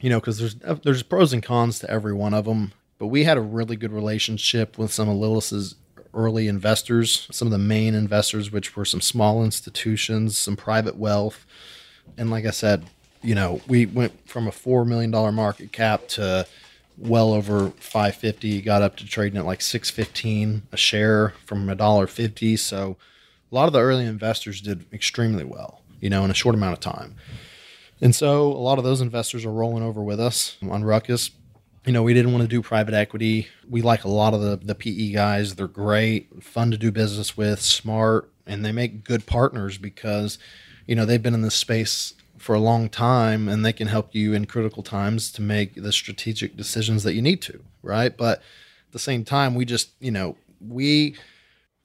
You know, because there's there's pros and cons to every one of them. But we had a really good relationship with some of Lilis's early investors, some of the main investors, which were some small institutions, some private wealth. And like I said, you know, we went from a $4 million market cap to well over 550 got up to trading at like 615 a share from a dollar 50 so a lot of the early investors did extremely well you know in a short amount of time. And so a lot of those investors are rolling over with us on ruckus you know, we didn't want to do private equity. We like a lot of the, the PE guys. They're great, fun to do business with, smart, and they make good partners because, you know, they've been in this space for a long time and they can help you in critical times to make the strategic decisions that you need to, right? But at the same time, we just, you know, we,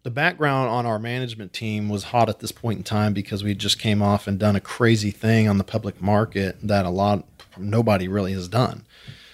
the background on our management team was hot at this point in time because we just came off and done a crazy thing on the public market that a lot, nobody really has done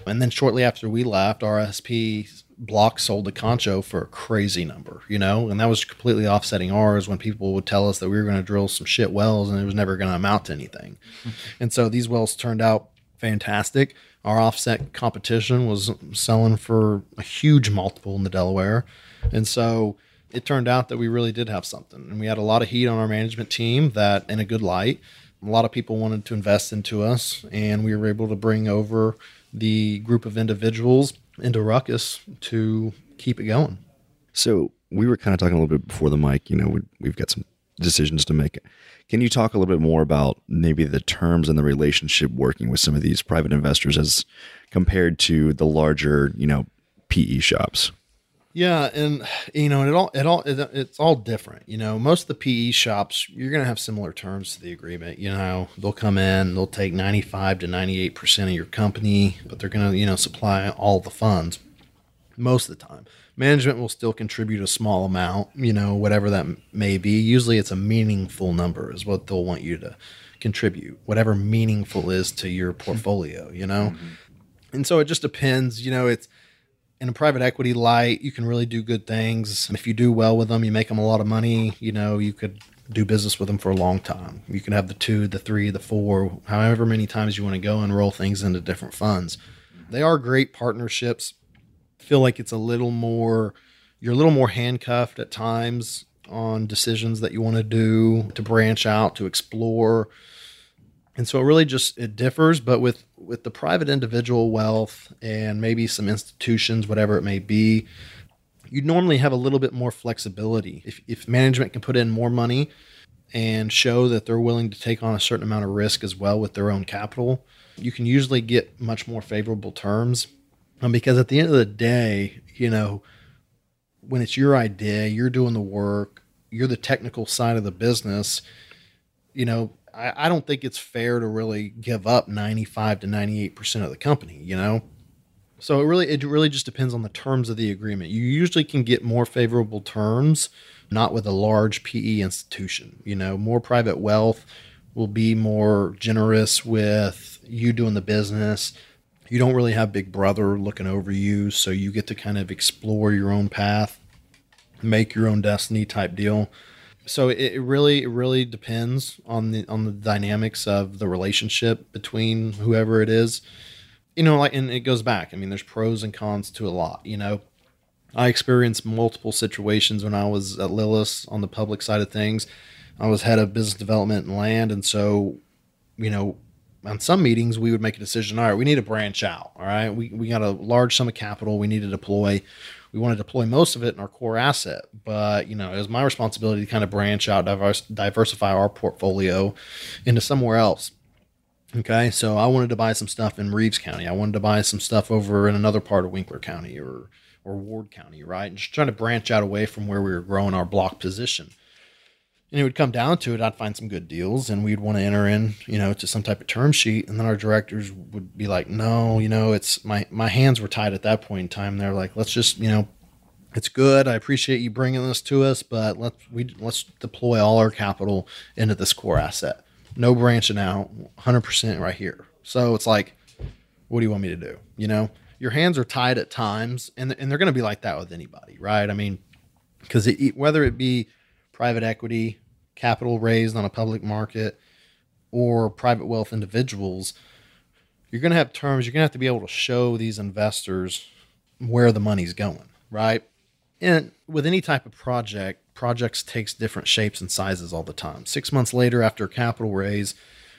and then shortly after we left, RSP block sold to Concho for a crazy number, you know, and that was completely offsetting ours when people would tell us that we were going to drill some shit wells and it was never going to amount to anything. and so these wells turned out fantastic. Our offset competition was selling for a huge multiple in the Delaware. And so it turned out that we really did have something. And we had a lot of heat on our management team that in a good light. A lot of people wanted to invest into us, and we were able to bring over the group of individuals into Ruckus to keep it going. So we were kind of talking a little bit before the mic. You know, we, we've got some decisions to make. Can you talk a little bit more about maybe the terms and the relationship working with some of these private investors as compared to the larger, you know, PE shops? Yeah, and you know, it all it all it, it's all different. You know, most of the PE shops you're going to have similar terms to the agreement. You know, they'll come in, they'll take 95 to 98 percent of your company, but they're going to you know supply all the funds most of the time. Management will still contribute a small amount, you know, whatever that may be. Usually, it's a meaningful number is what they'll want you to contribute, whatever meaningful is to your portfolio. You know, mm-hmm. and so it just depends. You know, it's in a private equity light, you can really do good things. If you do well with them, you make them a lot of money. You know, you could do business with them for a long time. You can have the two, the three, the four, however many times you want to go and roll things into different funds. They are great partnerships. feel like it's a little more, you're a little more handcuffed at times on decisions that you want to do, to branch out, to explore and so it really just it differs but with with the private individual wealth and maybe some institutions whatever it may be you normally have a little bit more flexibility. If, if management can put in more money and show that they're willing to take on a certain amount of risk as well with their own capital you can usually get much more favorable terms. Um, because at the end of the day you know when it's your idea you're doing the work you're the technical side of the business you know I, I don't think it's fair to really give up 95 to 98% of the company, you know? So it really it really just depends on the terms of the agreement. You usually can get more favorable terms not with a large PE institution. You know, more private wealth will be more generous with you doing the business. You don't really have big brother looking over you, so you get to kind of explore your own path, make your own destiny type deal so it, really it really depends on the on the dynamics of the relationship between whoever it is. You know like and it goes back. I mean there's pros and cons to a lot you know. I experienced multiple situations when i was at lilis on the public side of things. I was head of business development and land and so you know on some meetings we would make a decision all right we need to branch out all right? We, we got a large sum of capital we need to deploy we want to deploy most of it in our core asset. But you know, it was my responsibility to kind of branch out, diverse, diversify our portfolio into somewhere else. Okay, so I wanted to buy some stuff in Reeves County. I wanted to buy some stuff over in another part of Winkler County or or Ward County, right? And just trying to branch out away from where we were growing our block position. And it would come down to it, I'd find some good deals and we'd want to enter in, you know, to some type of term sheet. And then our directors would be like, no, you know, it's my, my hands were tied at that point in time. They're like, let's just, you know, it's good. I appreciate you bringing this to us, but let's we let's deploy all our capital into this core asset. No branching out, 100% right here. So it's like, what do you want me to do? You know, your hands are tied at times, and and they're going to be like that with anybody, right? I mean, because whether it be private equity, capital raised on a public market, or private wealth individuals, you're going to have terms. You're going to have to be able to show these investors where the money's going, right? And with any type of project, projects takes different shapes and sizes all the time. Six months later, after a capital raise,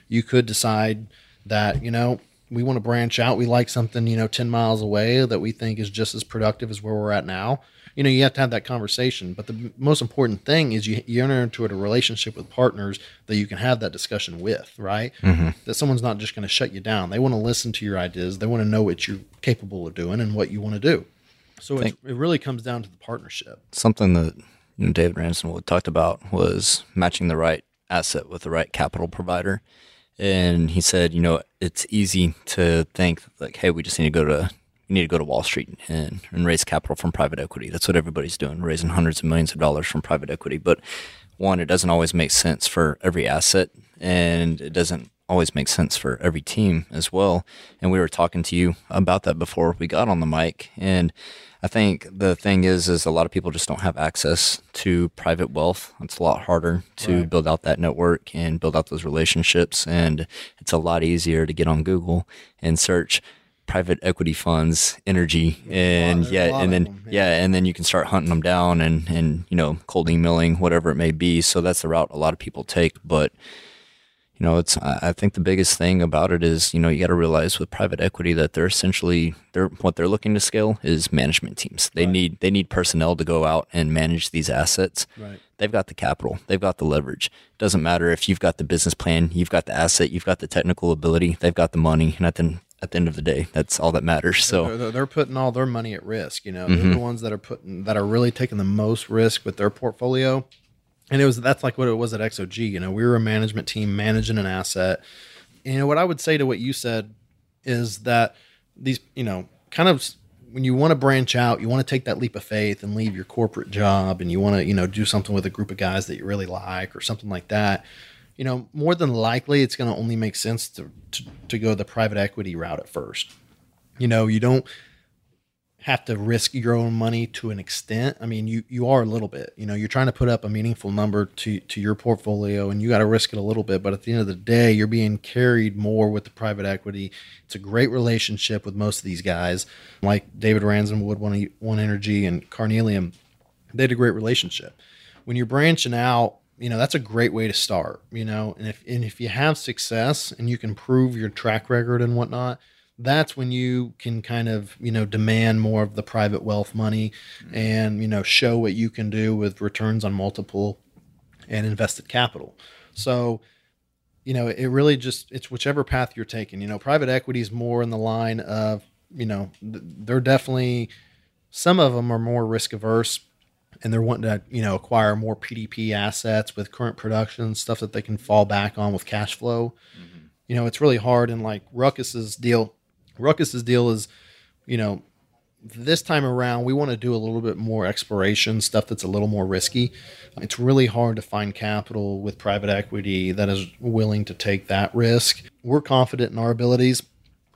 you could decide that you know we want to branch out. We like something you know ten miles away that we think is just as productive as where we're at now. You know, you have to have that conversation. But the most important thing is you, you enter into a relationship with partners that you can have that discussion with, right? Mm-hmm. That someone's not just going to shut you down. They want to listen to your ideas. They want to know what you're capable of doing and what you want to do. So it really comes down to the partnership. Something that you know, David Ransomwood talked about was matching the right asset with the right capital provider. And he said, you know, it's easy to think like, hey, we just need to go to we need to go to Wall Street and, and raise capital from private equity. That's what everybody's doing, raising hundreds of millions of dollars from private equity. But one, it doesn't always make sense for every asset, and it doesn't always make sense for every team as well. And we were talking to you about that before we got on the mic. And I think the thing is, is a lot of people just don't have access to private wealth. It's a lot harder to right. build out that network and build out those relationships. And it's a lot easier to get on Google and search private equity funds, energy, and yeah, and then them, yeah. yeah. and then you can start hunting them down and and you know cold emailing whatever it may be. So that's the route a lot of people take, but you know, it's I think the biggest thing about it is, you know, you got to realize with private equity that they're essentially they're what they're looking to scale is management teams. They right. need they need personnel to go out and manage these assets. Right. They've got the capital, they've got the leverage. Doesn't matter if you've got the business plan, you've got the asset, you've got the technical ability, they've got the money, and at the at the end of the day, that's all that matters. So they're, they're putting all their money at risk. You know, mm-hmm. they're the ones that are putting that are really taking the most risk with their portfolio and it was that's like what it was at XOG. You know, we were a management team managing an asset. And, you know, what I would say to what you said is that these, you know, kind of when you want to branch out, you want to take that leap of faith and leave your corporate job and you want to, you know, do something with a group of guys that you really like or something like that. You know, more than likely it's going to only make sense to, to, to go the private equity route at first. You know, you don't have to risk your own money to an extent. I mean, you you are a little bit. You know, you're trying to put up a meaningful number to to your portfolio, and you got to risk it a little bit. But at the end of the day, you're being carried more with the private equity. It's a great relationship with most of these guys, like David Ransomwood, One One Energy, and Carnelian. They had a great relationship. When you're branching out, you know that's a great way to start. You know, and if and if you have success and you can prove your track record and whatnot that's when you can kind of you know demand more of the private wealth money mm-hmm. and you know show what you can do with returns on multiple and invested capital so you know it really just it's whichever path you're taking you know private equity is more in the line of you know they're definitely some of them are more risk averse and they're wanting to you know acquire more pdp assets with current production stuff that they can fall back on with cash flow mm-hmm. you know it's really hard and like ruckus's deal Ruckus's deal is, you know, this time around we want to do a little bit more exploration stuff that's a little more risky. It's really hard to find capital with private equity that is willing to take that risk. We're confident in our abilities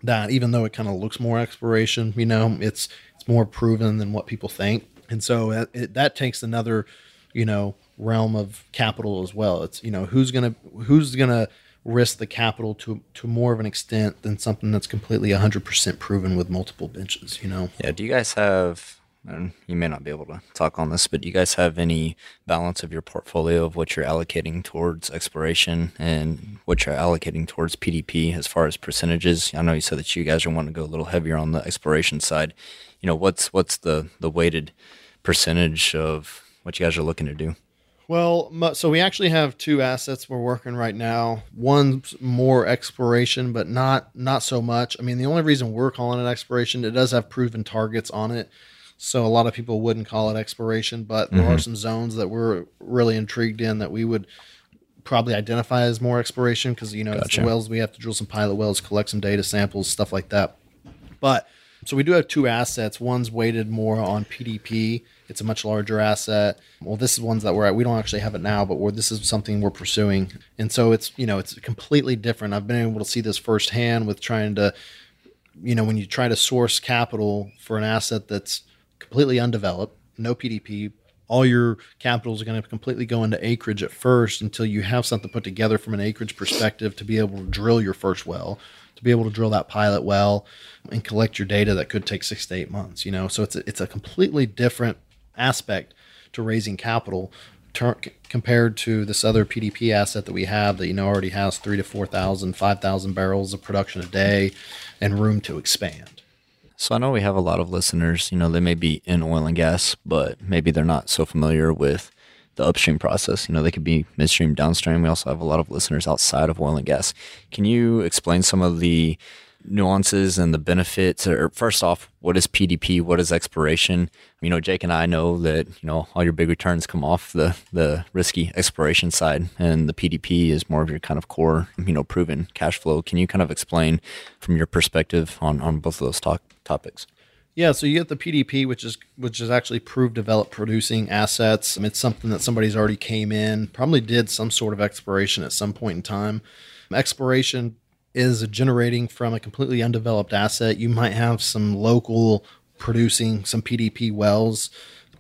that even though it kind of looks more exploration, you know, it's it's more proven than what people think. And so it, it, that takes another, you know, realm of capital as well. It's you know, who's to who's to risk the capital to to more of an extent than something that's completely 100% proven with multiple benches you know? Yeah do you guys have and you may not be able to talk on this but do you guys have any balance of your portfolio of what you're allocating towards exploration and what you're allocating towards pdp as far as percentages? I know you said that you guys are wanting to go a little heavier on the exploration side. You know what's what's the the weighted percentage of what you guys are looking to do well, so we actually have two assets we're working right now. One's more exploration, but not not so much. I mean, the only reason we're calling it exploration, it does have proven targets on it. So a lot of people wouldn't call it exploration, but there mm-hmm. are some zones that we're really intrigued in that we would probably identify as more exploration because you know gotcha. it's the wells we have to drill some pilot wells, collect some data samples, stuff like that. But So we do have two assets. One's weighted more on PDP. It's a much larger asset. Well, this is ones that we're at. We don't actually have it now, but this is something we're pursuing. And so it's you know it's completely different. I've been able to see this firsthand with trying to, you know, when you try to source capital for an asset that's completely undeveloped, no PDP, all your capitals are going to completely go into acreage at first until you have something put together from an acreage perspective to be able to drill your first well, to be able to drill that pilot well and collect your data that could take six to eight months, you know? So it's a, it's a completely different aspect to raising capital ter- compared to this other PDP asset that we have that, you know, already has three to four thousand, five thousand barrels of production a day and room to expand. So I know we have a lot of listeners, you know, they may be in oil and gas, but maybe they're not so familiar with the upstream process. You know, they could be midstream, downstream. We also have a lot of listeners outside of oil and gas. Can you explain some of the nuances and the benefits or first off what is pdp what is exploration you know jake and i know that you know all your big returns come off the the risky exploration side and the pdp is more of your kind of core you know proven cash flow can you kind of explain from your perspective on on both of those talk, topics yeah, so you get the PDP, which is which is actually proved developed producing assets. I mean, It's something that somebody's already came in, probably did some sort of exploration at some point in time. Exploration is generating from a completely undeveloped asset. You might have some local producing some PDP wells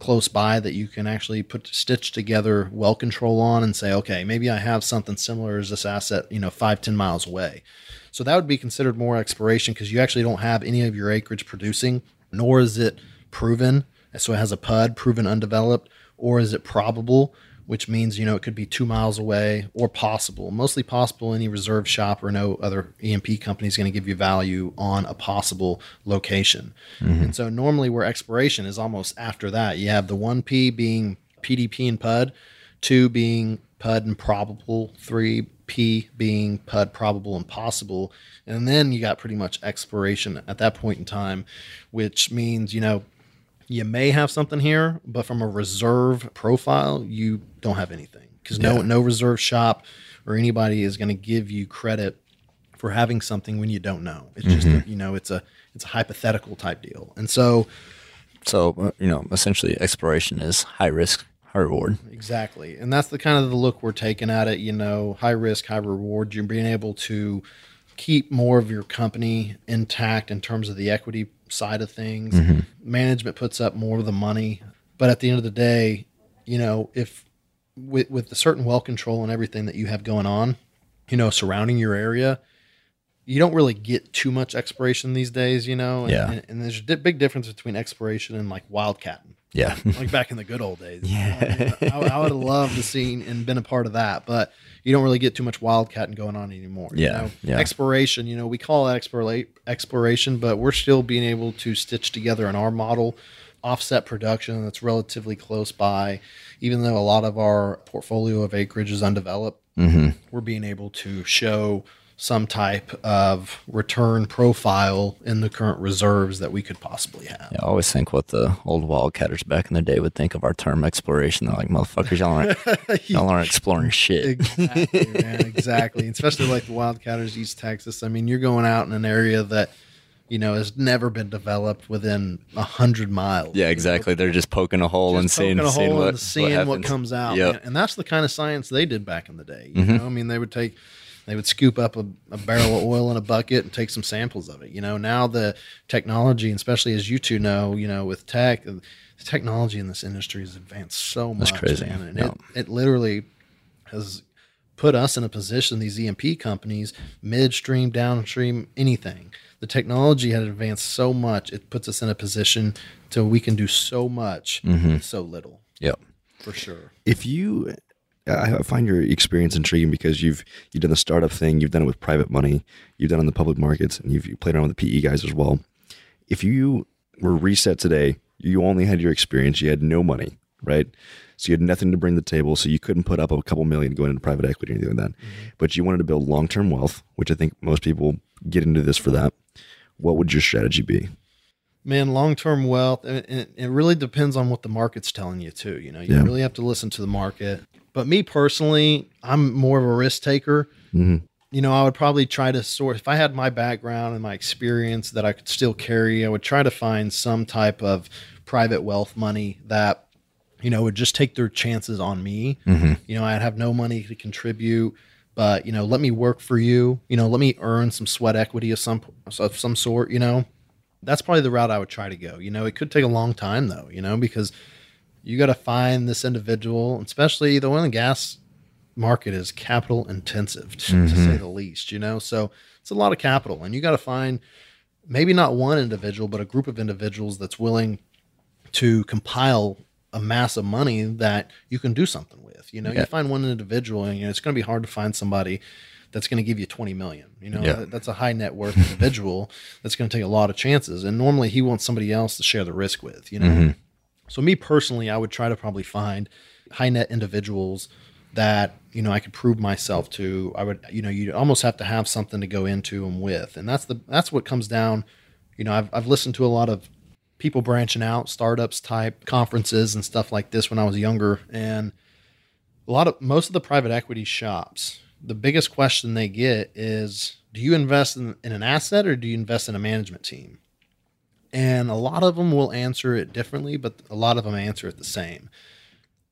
close by that you can actually put stitch together well control on and say, okay, maybe I have something similar as this asset, you know, five, 10 miles away. So that would be considered more exploration because you actually don't have any of your acreage producing, nor is it proven. So it has a PUD, proven undeveloped, or is it probable? Which means you know it could be two miles away or possible. Mostly possible. Any reserve shop or no other E&P company is going to give you value on a possible location. Mm-hmm. And so normally where exploration is almost after that, you have the one P being PDP and PUD, two being PUD and probable, three P being PUD probable and possible, and then you got pretty much exploration at that point in time, which means you know you may have something here, but from a reserve profile, you don't have anything because yeah. no no reserve shop or anybody is going to give you credit for having something when you don't know. It's mm-hmm. just a, you know it's a it's a hypothetical type deal, and so so uh, you know essentially exploration is high risk. High reward. Exactly. And that's the kind of the look we're taking at it. You know, high risk, high reward. You're being able to keep more of your company intact in terms of the equity side of things. Mm-hmm. Management puts up more of the money, but at the end of the day, you know, if with with the certain well control and everything that you have going on, you know, surrounding your area, you don't really get too much exploration these days, you know. And, yeah. And, and there's a big difference between exploration and like wildcatting. Yeah. like back in the good old days. Yeah. I, I, I would have loved to seen and been a part of that, but you don't really get too much wildcatting going on anymore. Yeah. You know? yeah. Exploration, you know, we call it explora- exploration, but we're still being able to stitch together in our model offset production that's relatively close by. Even though a lot of our portfolio of acreage is undeveloped, mm-hmm. we're being able to show some type of return profile in the current reserves that we could possibly have. Yeah, I always think what the old wildcatters back in the day would think of our term exploration. They're like, motherfuckers, y'all aren't, y'all aren't exploring shit. Exactly, man, exactly. Especially like the wildcatters East Texas. I mean, you're going out in an area that you know, has never been developed within a hundred miles. Yeah, exactly. They're just poking a hole just and seeing, a seeing what, seeing what, what comes out. Yep. And that's the kind of science they did back in the day. You mm-hmm. know, I mean, they would take they would scoop up a, a, barrel of oil in a bucket and take some samples of it. You know, now the technology, especially as you two know, you know, with tech, the technology in this industry has advanced so much. That's crazy. Man, and it, it literally has put us in a position, these E&P companies, midstream, downstream, anything. The technology had advanced so much, it puts us in a position to we can do so much mm-hmm. so little. Yep. For sure. If you I find your experience intriguing because you've you've done the startup thing, you've done it with private money, you've done it in the public markets, and you've played around with the PE guys as well. If you were reset today, you only had your experience, you had no money, right? So you had nothing to bring to the table, so you couldn't put up a couple million going into private equity or anything like that. Mm-hmm. But you wanted to build long term wealth, which I think most people get into this for that. What would your strategy be? Man, long term wealth, it, it really depends on what the market's telling you too. You know, you yeah. really have to listen to the market. But me personally, I'm more of a risk taker. Mm-hmm. you know, I would probably try to sort if I had my background and my experience that I could still carry, I would try to find some type of private wealth money that, you know, would just take their chances on me. Mm-hmm. You know, I'd have no money to contribute, but you know, let me work for you. You know, let me earn some sweat equity of some of some sort. You know, that's probably the route I would try to go. You know, it could take a long time though. You know, because you got to find this individual, especially the oil and gas market is capital intensive to, mm-hmm. to, say the least, you know? So it's a lot of capital and you got to find maybe not one individual, but a group of individuals that's willing to compile a mass of money that you can do something with. You know, yeah. you find one individual and you know, it's going to be hard to find somebody that's going to give you 20 million. You know, yeah. that's a high net worth individual that's going to take a lot of chances. And normally he wants somebody else to share the risk with, you know? Mm-hmm. So me personally, I would try to probably find high net individuals that you know I could prove myself to. I would you know you almost have to have something to go into them with, and that's the that's what comes down. You know, I've I've listened to a lot of people branching out, startups type conferences and stuff like this when I was younger, and a lot of most of the private equity shops. The biggest question they get is, do you invest in, in an asset or do you invest in a management team? And a lot of them will answer it differently, but a lot of them answer it the same.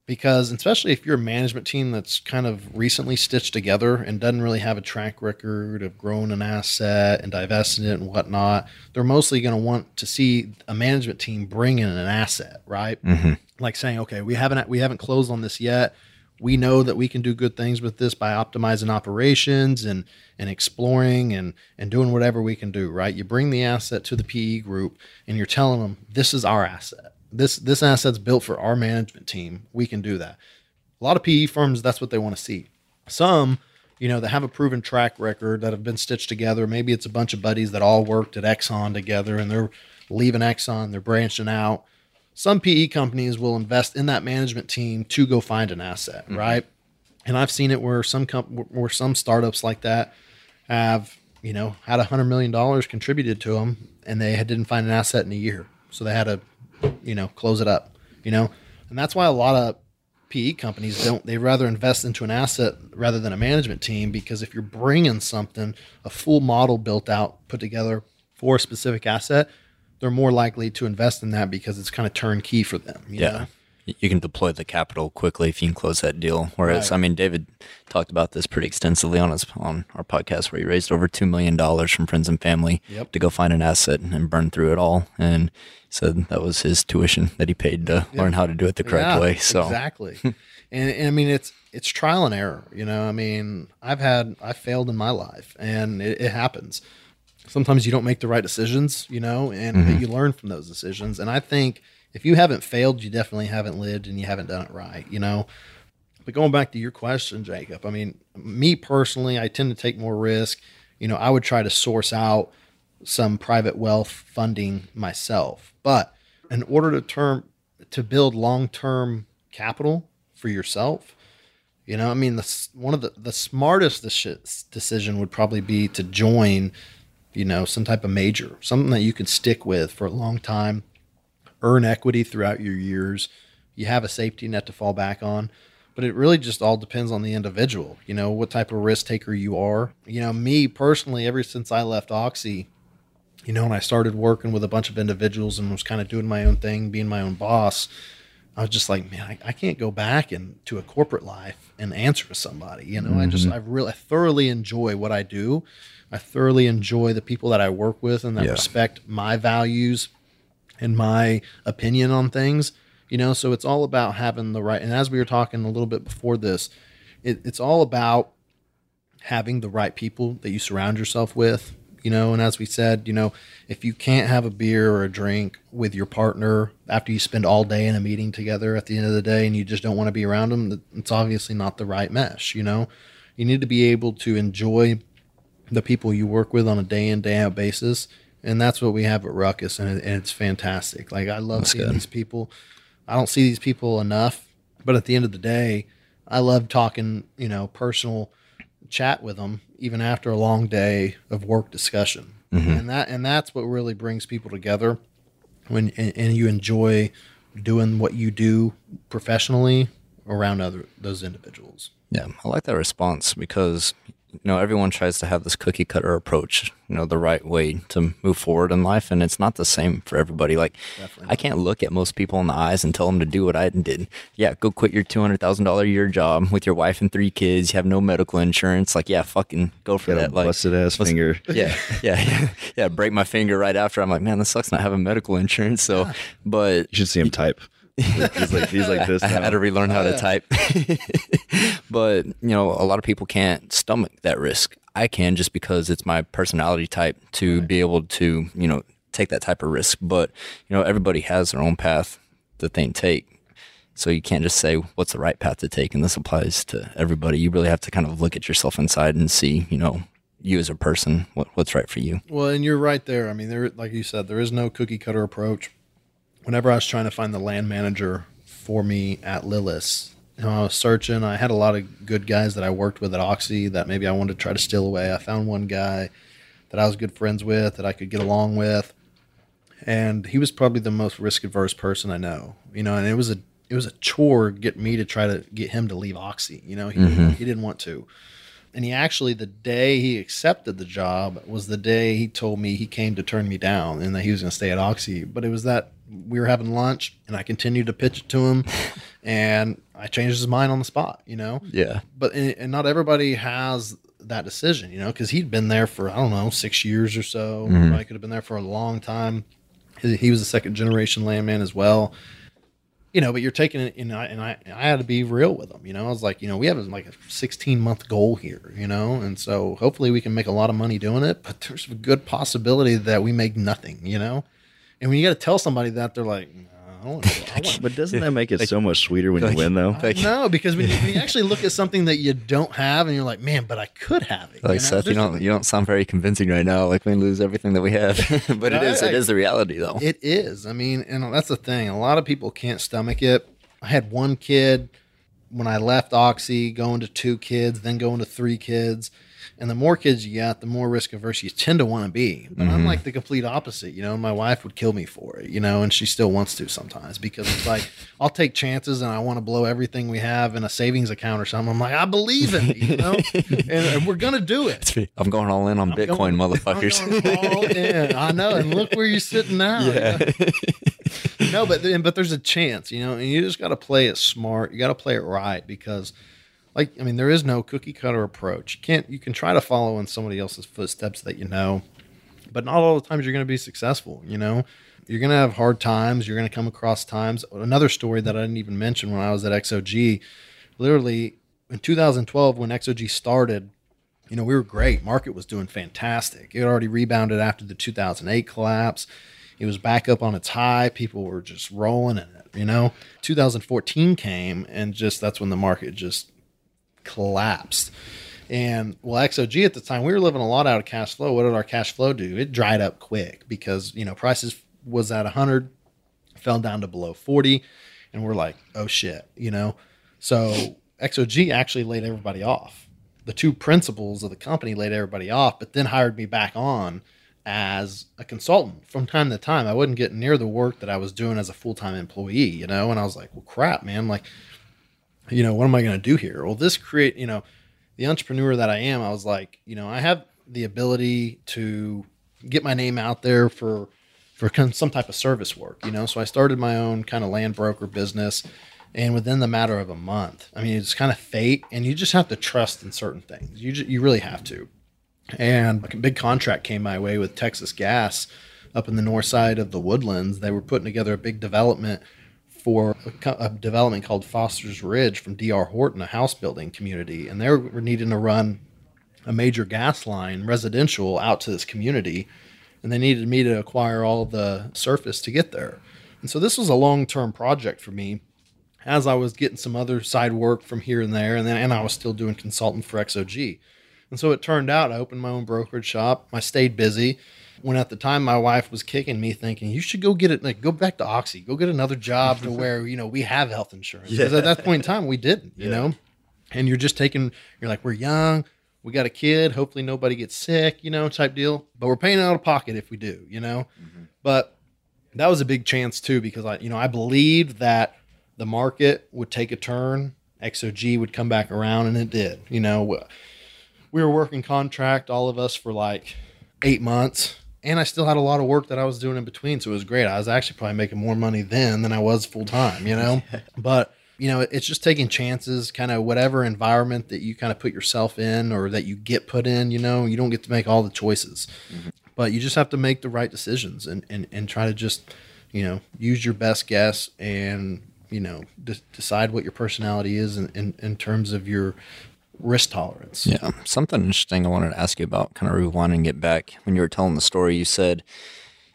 Because, especially if you're a management team that's kind of recently stitched together and doesn't really have a track record of growing an asset and divesting it and whatnot, they're mostly going to want to see a management team bring in an asset, right? Mm-hmm. Like saying, okay, we haven't we haven't closed on this yet we know that we can do good things with this by optimizing operations and and exploring and and doing whatever we can do right? You bring the asset to the pe group and you're telling them this is our asset. This this asset's built for our management team. We can do that. A lot of pe firms that's what they want to see. Some you know that have a proven track record that have been stitched together. Maybe it's a bunch of buddies that all worked at exxon together and they're leaving exxon they're branching out some PE companies will invest in that management team to go find an asset, mm-hmm. right? And I've seen it where some comp- where some startups like that have you know had a hundred million dollars contributed to them, and they didn't find an asset in a year, so they had to you know close it up, you know, and that's why a lot of PE companies don't they rather invest into an asset rather than a management team because if you're bringing something a full model built out put together for a specific asset they're more likely to invest in that because it's kind of turnkey for them. yeah. Know? You can deploy the capital quickly if you can close that deal. Whereas, right. I mean, David talked about this pretty extensively on his on our podcast, where he raised over two million dollars from friends and family yep. to go find an asset and burn through it all. And said that was his tuition that he paid to learn how to do it the correct yeah, way. So exactly, and, and I mean, it's it's trial and error. You know, I mean, I've had I failed in my life, and it, it happens sometimes you don't make the right decisions, you know, and mm-hmm. you learn from those decisions. And I think if you haven't failed, you definitely haven't lived and you haven't done it right, you know. But going back to your question, Jacob, I mean, me personally, I tend to take more risk. You know, I would try to source out some private wealth funding myself. But in order to term to build long-term capital for yourself, you know, I mean, the, one of the, the smartest decision would probably be to join you know, some type of major, something that you can stick with for a long time, earn equity throughout your years. You have a safety net to fall back on. But it really just all depends on the individual, you know, what type of risk taker you are. You know, me personally, ever since I left Oxy, you know, and I started working with a bunch of individuals and was kind of doing my own thing, being my own boss, I was just like, man, I, I can't go back into a corporate life and answer to somebody. You know, mm-hmm. I just, I really, I thoroughly enjoy what I do I thoroughly enjoy the people that I work with and that yeah. respect my values and my opinion on things. You know, so it's all about having the right. And as we were talking a little bit before this, it, it's all about having the right people that you surround yourself with. You know, and as we said, you know, if you can't have a beer or a drink with your partner after you spend all day in a meeting together at the end of the day and you just don't want to be around them, it's obviously not the right mesh. You know, you need to be able to enjoy the people you work with on a day in day out basis and that's what we have at ruckus and, it, and it's fantastic like i love that's seeing good. these people i don't see these people enough but at the end of the day i love talking you know personal chat with them even after a long day of work discussion mm-hmm. and that and that's what really brings people together when and, and you enjoy doing what you do professionally around other those individuals yeah i like that response because you know, everyone tries to have this cookie cutter approach, you know, the right way to move forward in life. And it's not the same for everybody. Like, I can't look at most people in the eyes and tell them to do what I did. Yeah, go quit your $200,000 a year job with your wife and three kids. You have no medical insurance. Like, yeah, fucking go for Got that. Like, busted ass finger. Yeah, yeah, yeah, yeah. Break my finger right after. I'm like, man, this sucks not having medical insurance. So, but you should see him type he's like he's like this. I now. had to relearn how to type. but you know, a lot of people can't stomach that risk. I can just because it's my personality type to right. be able to you know take that type of risk. But you know, everybody has their own path that they take. So you can't just say what's the right path to take, and this applies to everybody. You really have to kind of look at yourself inside and see, you know, you as a person, what, what's right for you. Well, and you're right there. I mean, there, like you said, there is no cookie cutter approach whenever I was trying to find the land manager for me at Lilis, you know, I was searching. I had a lot of good guys that I worked with at Oxy that maybe I wanted to try to steal away. I found one guy that I was good friends with that I could get along with, and he was probably the most risk adverse person I know. You know, and it was a it was a chore get me to try to get him to leave Oxy. You know, he mm-hmm. he didn't want to. And he actually, the day he accepted the job was the day he told me he came to turn me down and that he was going to stay at Oxy. But it was that we were having lunch and I continued to pitch it to him and I changed his mind on the spot, you know? Yeah. But, and not everybody has that decision, you know, because he'd been there for, I don't know, six years or so. Mm-hmm. I could have been there for a long time. He, he was a second generation landman as well you know, but you're taking it, you know, and I, I had to be real with them, you know, I was like, you know, we have like a 16 month goal here, you know, and so hopefully we can make a lot of money doing it, but there's a good possibility that we make nothing, you know, and when you got to tell somebody that, they're like, "No." but doesn't that make it like, so much sweeter when like, you win, though? no, because when you, when you, actually look at something that you don't have, and you're like, "Man, but I could have it." Like you know? Seth, you don't you don't sound very convincing right now. Like we lose everything that we have, but it is I, it is the reality, though. It is. I mean, and that's the thing. A lot of people can't stomach it. I had one kid when I left Oxy, going to two kids, then going to three kids and the more kids you got, the more risk averse you tend to want to be. But mm-hmm. I'm like the complete opposite. You know, my wife would kill me for it, you know, and she still wants to sometimes because it's like, I'll take chances and I want to blow everything we have in a savings account or something. I'm like, I believe in you know, and, and, we're going to do it. I'm going all in on I'm Bitcoin, going, motherfuckers. all in. I know. And look where you're sitting now. Yeah. no, but, but there's a chance, you know, and you just got to play it smart. You got to play it right because – like I mean, there is no cookie cutter approach. You can't you can try to follow in somebody else's footsteps that you know, but not all the times you're going to be successful. You know, you're going to have hard times. You're going to come across times. Another story that I didn't even mention when I was at XOG, literally in 2012 when XOG started, you know, we were great. Market was doing fantastic. It already rebounded after the 2008 collapse. It was back up on its high. People were just rolling in it. You know, 2014 came and just that's when the market just collapsed. And well, XOG at the time, we were living a lot out of cash flow. What did our cash flow do? It dried up quick because, you know, prices was at 100, fell down to below 40. And we're like, oh shit, you know? So XOG actually laid everybody off. The two principals of the company laid everybody off, but then hired me back on as a consultant from time to time. I wouldn't get near the work that I was doing as a full time employee, you know? And I was like, well, crap, man. Like, you know, what am I going to do here? Well, this create, you know, the entrepreneur that I am, I was like, you know, I have the ability to get my name out there for for some type of service work, you know. So I started my own kind of land broker business, and within the matter of a month, I mean, it's kind of fate, and you just have to trust in certain things. You just, you really have to. And a big contract came my way with Texas Gas up in the north side of the Woodlands. They were putting together a big development for a, a, development called Foster's Ridge from DR Horton, a house building community, and they were needing to run a major gas line residential out to this community, and they needed me to acquire all the surface to get there. And so this was a long term project for me as I was getting some other side work from here and there, and then and I was still doing consultant for XOG. And so it turned out I opened my own brokerage shop. I stayed busy when at the time my wife was kicking me thinking you should go get it like go back to oxy go get another job to where you know we have health insurance because yeah. at that point in time we didn't you yeah. know and you're just taking you're like we're young we got a kid hopefully nobody gets sick you know type deal but we're paying out of pocket if we do you know mm-hmm. but that was a big chance too because i you know i believed that the market would take a turn xog would come back around and it did you know we were working contract, all of us, for like eight months. And I still had a lot of work that I was doing in between. So it was great. I was actually probably making more money then than I was full time, you know? but, you know, it's just taking chances, kind of whatever environment that you kind of put yourself in or that you get put in, you know, you don't get to make all the choices. Mm-hmm. But you just have to make the right decisions and, and, and try to just, you know, use your best guess and, you know, de- decide what your personality is in, in, in terms of your risk tolerance. Yeah. Something interesting I wanted to ask you about, kind of rewind and get back. When you were telling the story, you said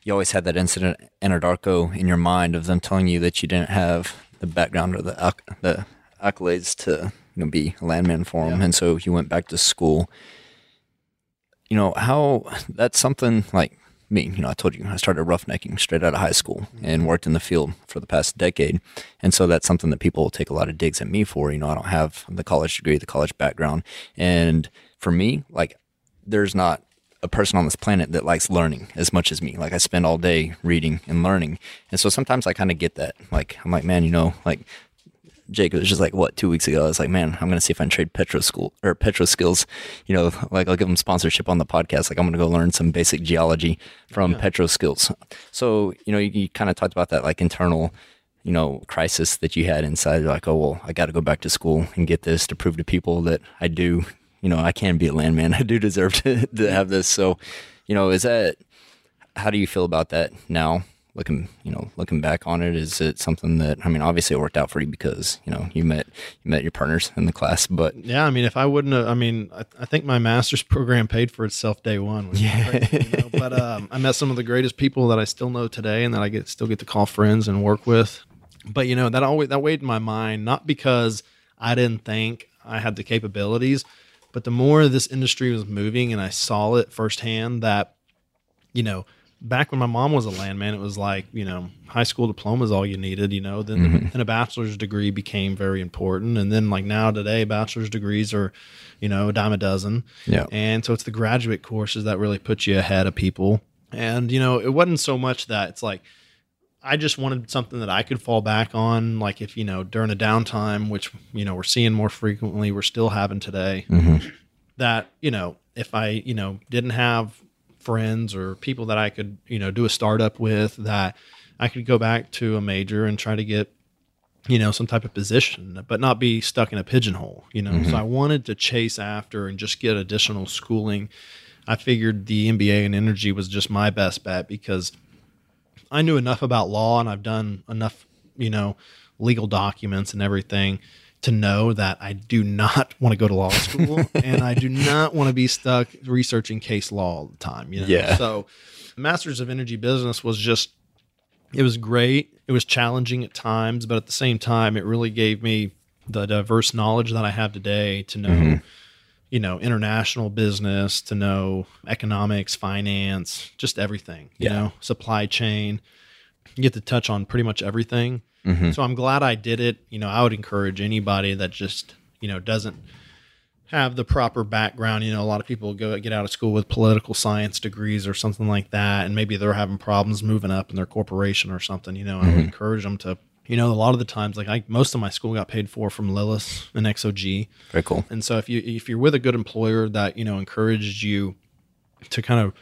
you always had that incident in Anadarko in your mind of them telling you that you didn't have the background or the the accolades to you know be a landman for them, yeah. and so you went back to school. You know how that's something like me. You know, I told you I started roughnecking straight out of high school mm-hmm. and worked in the field for the past decade. And so that's something that people take a lot of digs at me for. You know, I don't have the college degree, the college background. And for me, like, there's not a person on this planet that likes learning as much as me. Like I spend all day reading and learning. And so sometimes I kind of get that. Like I'm like, man, you know, like Jake, it was just like what two weeks ago. I was like, man, I'm gonna see if I can trade Petro school or PetroSkills. You know, like I'll give them sponsorship on the podcast. Like I'm gonna go learn some basic geology from yeah. PetroSkills. So you know, you, you kind of talked about that like internal, you know, crisis that you had inside. Like, oh well, I got to go back to school and get this to prove to people that I do. You know, I can be a landman. I do deserve to, to have this. So, you know, is that how do you feel about that now? Looking you know looking back on it is it something that i mean obviously it worked out for you because you know you met you met your partners in the class but yeah i mean if i wouldn't have i mean i, I think my master's program paid for itself day one yeah crazy, you know? but um, i met some of the greatest people that i still know today and that i get still get to call friends and work with but you know that always that weighed in my mind not because i didn't think i had the capabilities but the more this industry was moving and i saw it firsthand that you know back when my mom was a landman, it was like, you know, high school diploma is all you needed, you know, then, mm-hmm. then a bachelor's degree became very important. And then like now today, bachelor's degrees are, you know, a dime a dozen. Yeah. And so it's the graduate courses that really put you ahead of people. And, you know, it wasn't so much that it's like, I just wanted something that I could fall back on, like if you know during a downtime, which you know we're seeing more frequently, we're still having today. Mm-hmm. That you know, if I you know didn't have friends or people that I could, you know, do a startup with that I could go back to a major and try to get, you know, some type of position, but not be stuck in a pigeonhole, you know. Mm-hmm. So I wanted to chase after and just get additional schooling. I figured the MBA in energy was just my best bet because I knew enough about law and I've done enough, you know, legal documents and everything to know that I do not want to go to law school and I do not want to be stuck researching case law all the time. You know? Yeah. So, Masters of Energy Business was just, it was great. It was challenging at times, but at the same time, it really gave me the diverse knowledge that I have today to know, mm-hmm. you know, international business, to know economics, finance, just everything, you yeah. know, supply chain. You get to touch on pretty much everything Mm-hmm. So I'm glad I did it. You know, I would encourage anybody that just, you know, doesn't have the proper background. You know, a lot of people go get out of school with political science degrees or something like that, and maybe they're having problems moving up in their corporation or something. You know, mm-hmm. I would mm-hmm. encourage them to. You know, a lot of the times, like I, most of my school got paid for from Lilis and XOG. Very cool. And so if you if you're with a good employer that you know encouraged you to kind of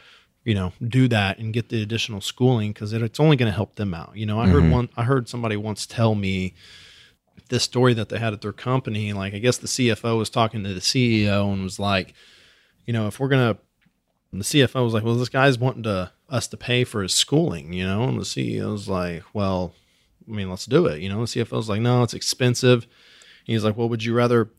you know do that and get the additional schooling because it, it's only going to help them out you know i mm-hmm. heard one i heard somebody once tell me this story that they had at their company like i guess the cfo was talking to the ceo and was like you know if we're going to the cfo was like well this guy's wanting to us to pay for his schooling you know and the ceo was like well i mean let's do it you know the cfo was like no it's expensive he's like well would you rather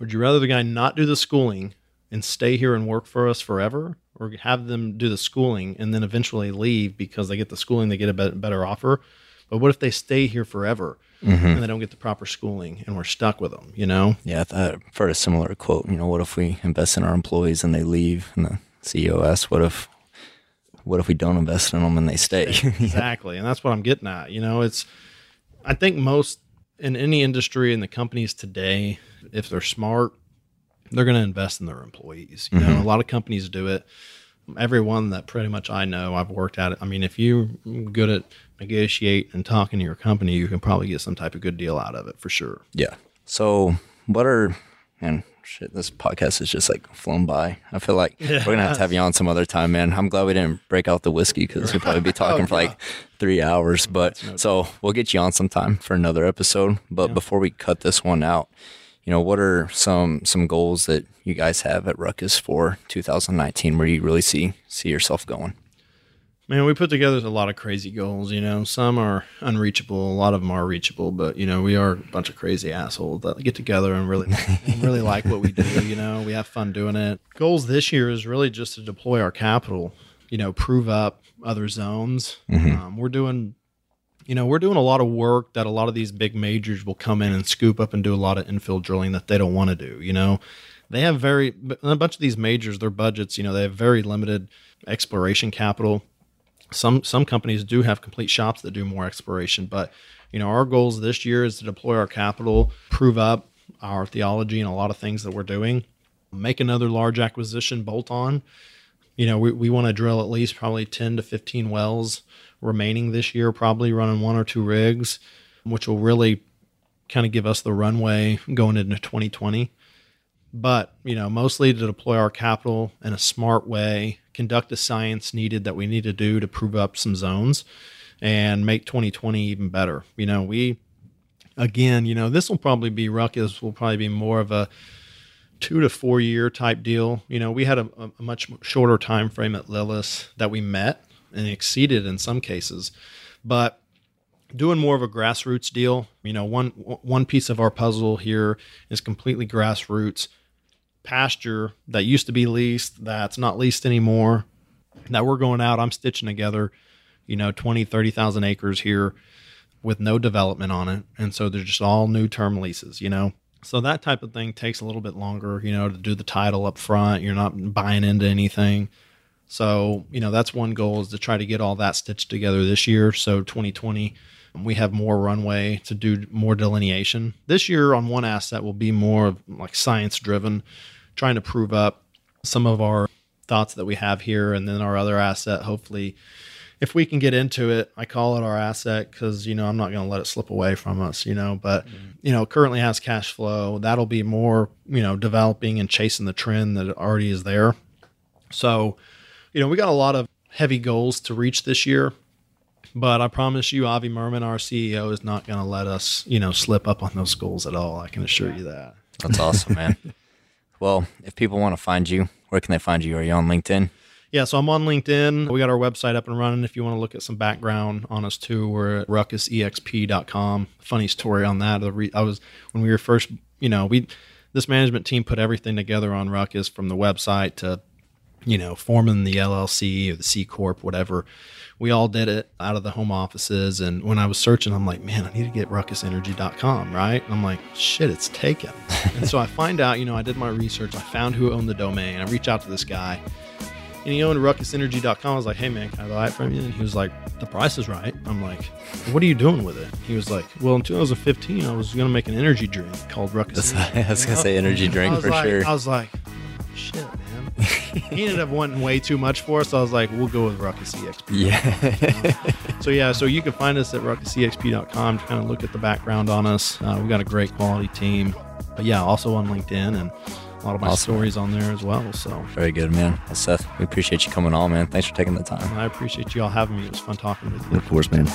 would you rather the guy not do the schooling and stay here and work for us forever or have them do the schooling and then eventually leave because they get the schooling, they get a better offer. But what if they stay here forever mm-hmm. and they don't get the proper schooling and we're stuck with them, you know? Yeah, I've heard a similar quote. You know, what if we invest in our employees and they leave? And the CEO asks, what if, what if we don't invest in them and they stay? exactly. and that's what I'm getting at. You know, it's, I think most in any industry in the companies today, if they're smart, they're going to invest in their employees. You mm-hmm. know, a lot of companies do it. Everyone that pretty much I know, I've worked at it. I mean, if you're good at negotiate and talking to your company, you can probably get some type of good deal out of it for sure. Yeah. So, what are and shit, this podcast is just like flown by. I feel like yeah. we're gonna have to have you on some other time, man. I'm glad we didn't break out the whiskey because we'd probably be talking oh, for like three hours. But no so we'll get you on sometime for another episode. But yeah. before we cut this one out, you know, what are some some goals that you guys have at Ruckus for 2019 where you really see see yourself going? Man, we put together a lot of crazy goals. You know, some are unreachable, a lot of them are reachable. But you know, we are a bunch of crazy assholes that get together and really, and really like what we do. You know, we have fun doing it. Goals this year is really just to deploy our capital. You know, prove up other zones. Mm-hmm. Um, we're doing, you know, we're doing a lot of work that a lot of these big majors will come in and scoop up and do a lot of infill drilling that they don't want to do. You know, they have very a bunch of these majors, their budgets. You know, they have very limited exploration capital some some companies do have complete shops that do more exploration, but you know our goals this year is to deploy our capital, prove up our theology and a lot of things that we're doing, make another large acquisition bolt on. You know, we, we want to drill at least probably 10 to 15 wells remaining this year, probably running one or two rigs, which will really kind of give us the runway going into 2020 but you know mostly to deploy our capital in a smart way conduct the science needed that we need to do to prove up some zones and make 2020 even better. You know we again you know this will probably be ruckus will probably be more of a two to four year type deal. You know we had a, a much shorter time frame at lilis that we met and exceeded in some cases. But doing more of a grassroots deal. You know, one one piece of our puzzle here is completely grassroots pasture that used to be leased that's not leased anymore. That we're going out i'm stitching together you know 20 30,000 acres here with no development on it. And so they're just all new term leases you know? So that type of thing takes a little bit longer you know to do the title up front. You're not buying into anything so you know that's one goal is to try to get all that stitched together this year. So 2020 we have more runway to do more delineation. This year on one asset will be more like science driven trying to prove up some of our thoughts that we have here. And then our other asset hopefully if we can get into it i call it our asset because you know i'm not going to let it slip away from us you know but mm-hmm. you know currently has cash flow. That'll be more you know developing and chasing the trend that already is there. So you know we got a lot of heavy goals to reach this year but I promise you, Avi Mirman, our CEO, is not going to let us, you know, slip up on those goals at all. I can assure you that. That's awesome, man. Well, if people want to find you, where can they find you? Are you on LinkedIn? Yeah, so I'm on LinkedIn. We got our website up and running. If you want to look at some background on us too, we're at ruckusexp.com. Funny story on that. I was when we were first, you know, we this management team put everything together on Ruckus from the website to, you know, forming the LLC or the C corp, whatever we all did it out of the home offices. And when I was searching, I'm like, man, I need to get ruckusenergy.com, right? And I'm like, shit, it's taken. and so I find out, you know, I did my research. I found who owned the domain. I reach out to this guy and he owned ruckusenergy.com. I was like, hey, man, can I buy it from you? And he was like, the price is right. I'm like, what are you doing with it? He was like, well, in 2015, I was going to make an energy drink called Ruckus. I was going to say energy drink for like, sure. I was like, shit. he ended up wanting way too much for us. So I was like, we'll go with Ruckus EXP. Yeah. So yeah, so you can find us at ruckusexp.com to kind of look at the background on us. Uh, we've got a great quality team. But yeah, also on LinkedIn and a lot of my awesome. stories on there as well. So very good, man. Well, Seth, we appreciate you coming on, man. Thanks for taking the time. I appreciate you all having me. It was fun talking with you. Of course, man.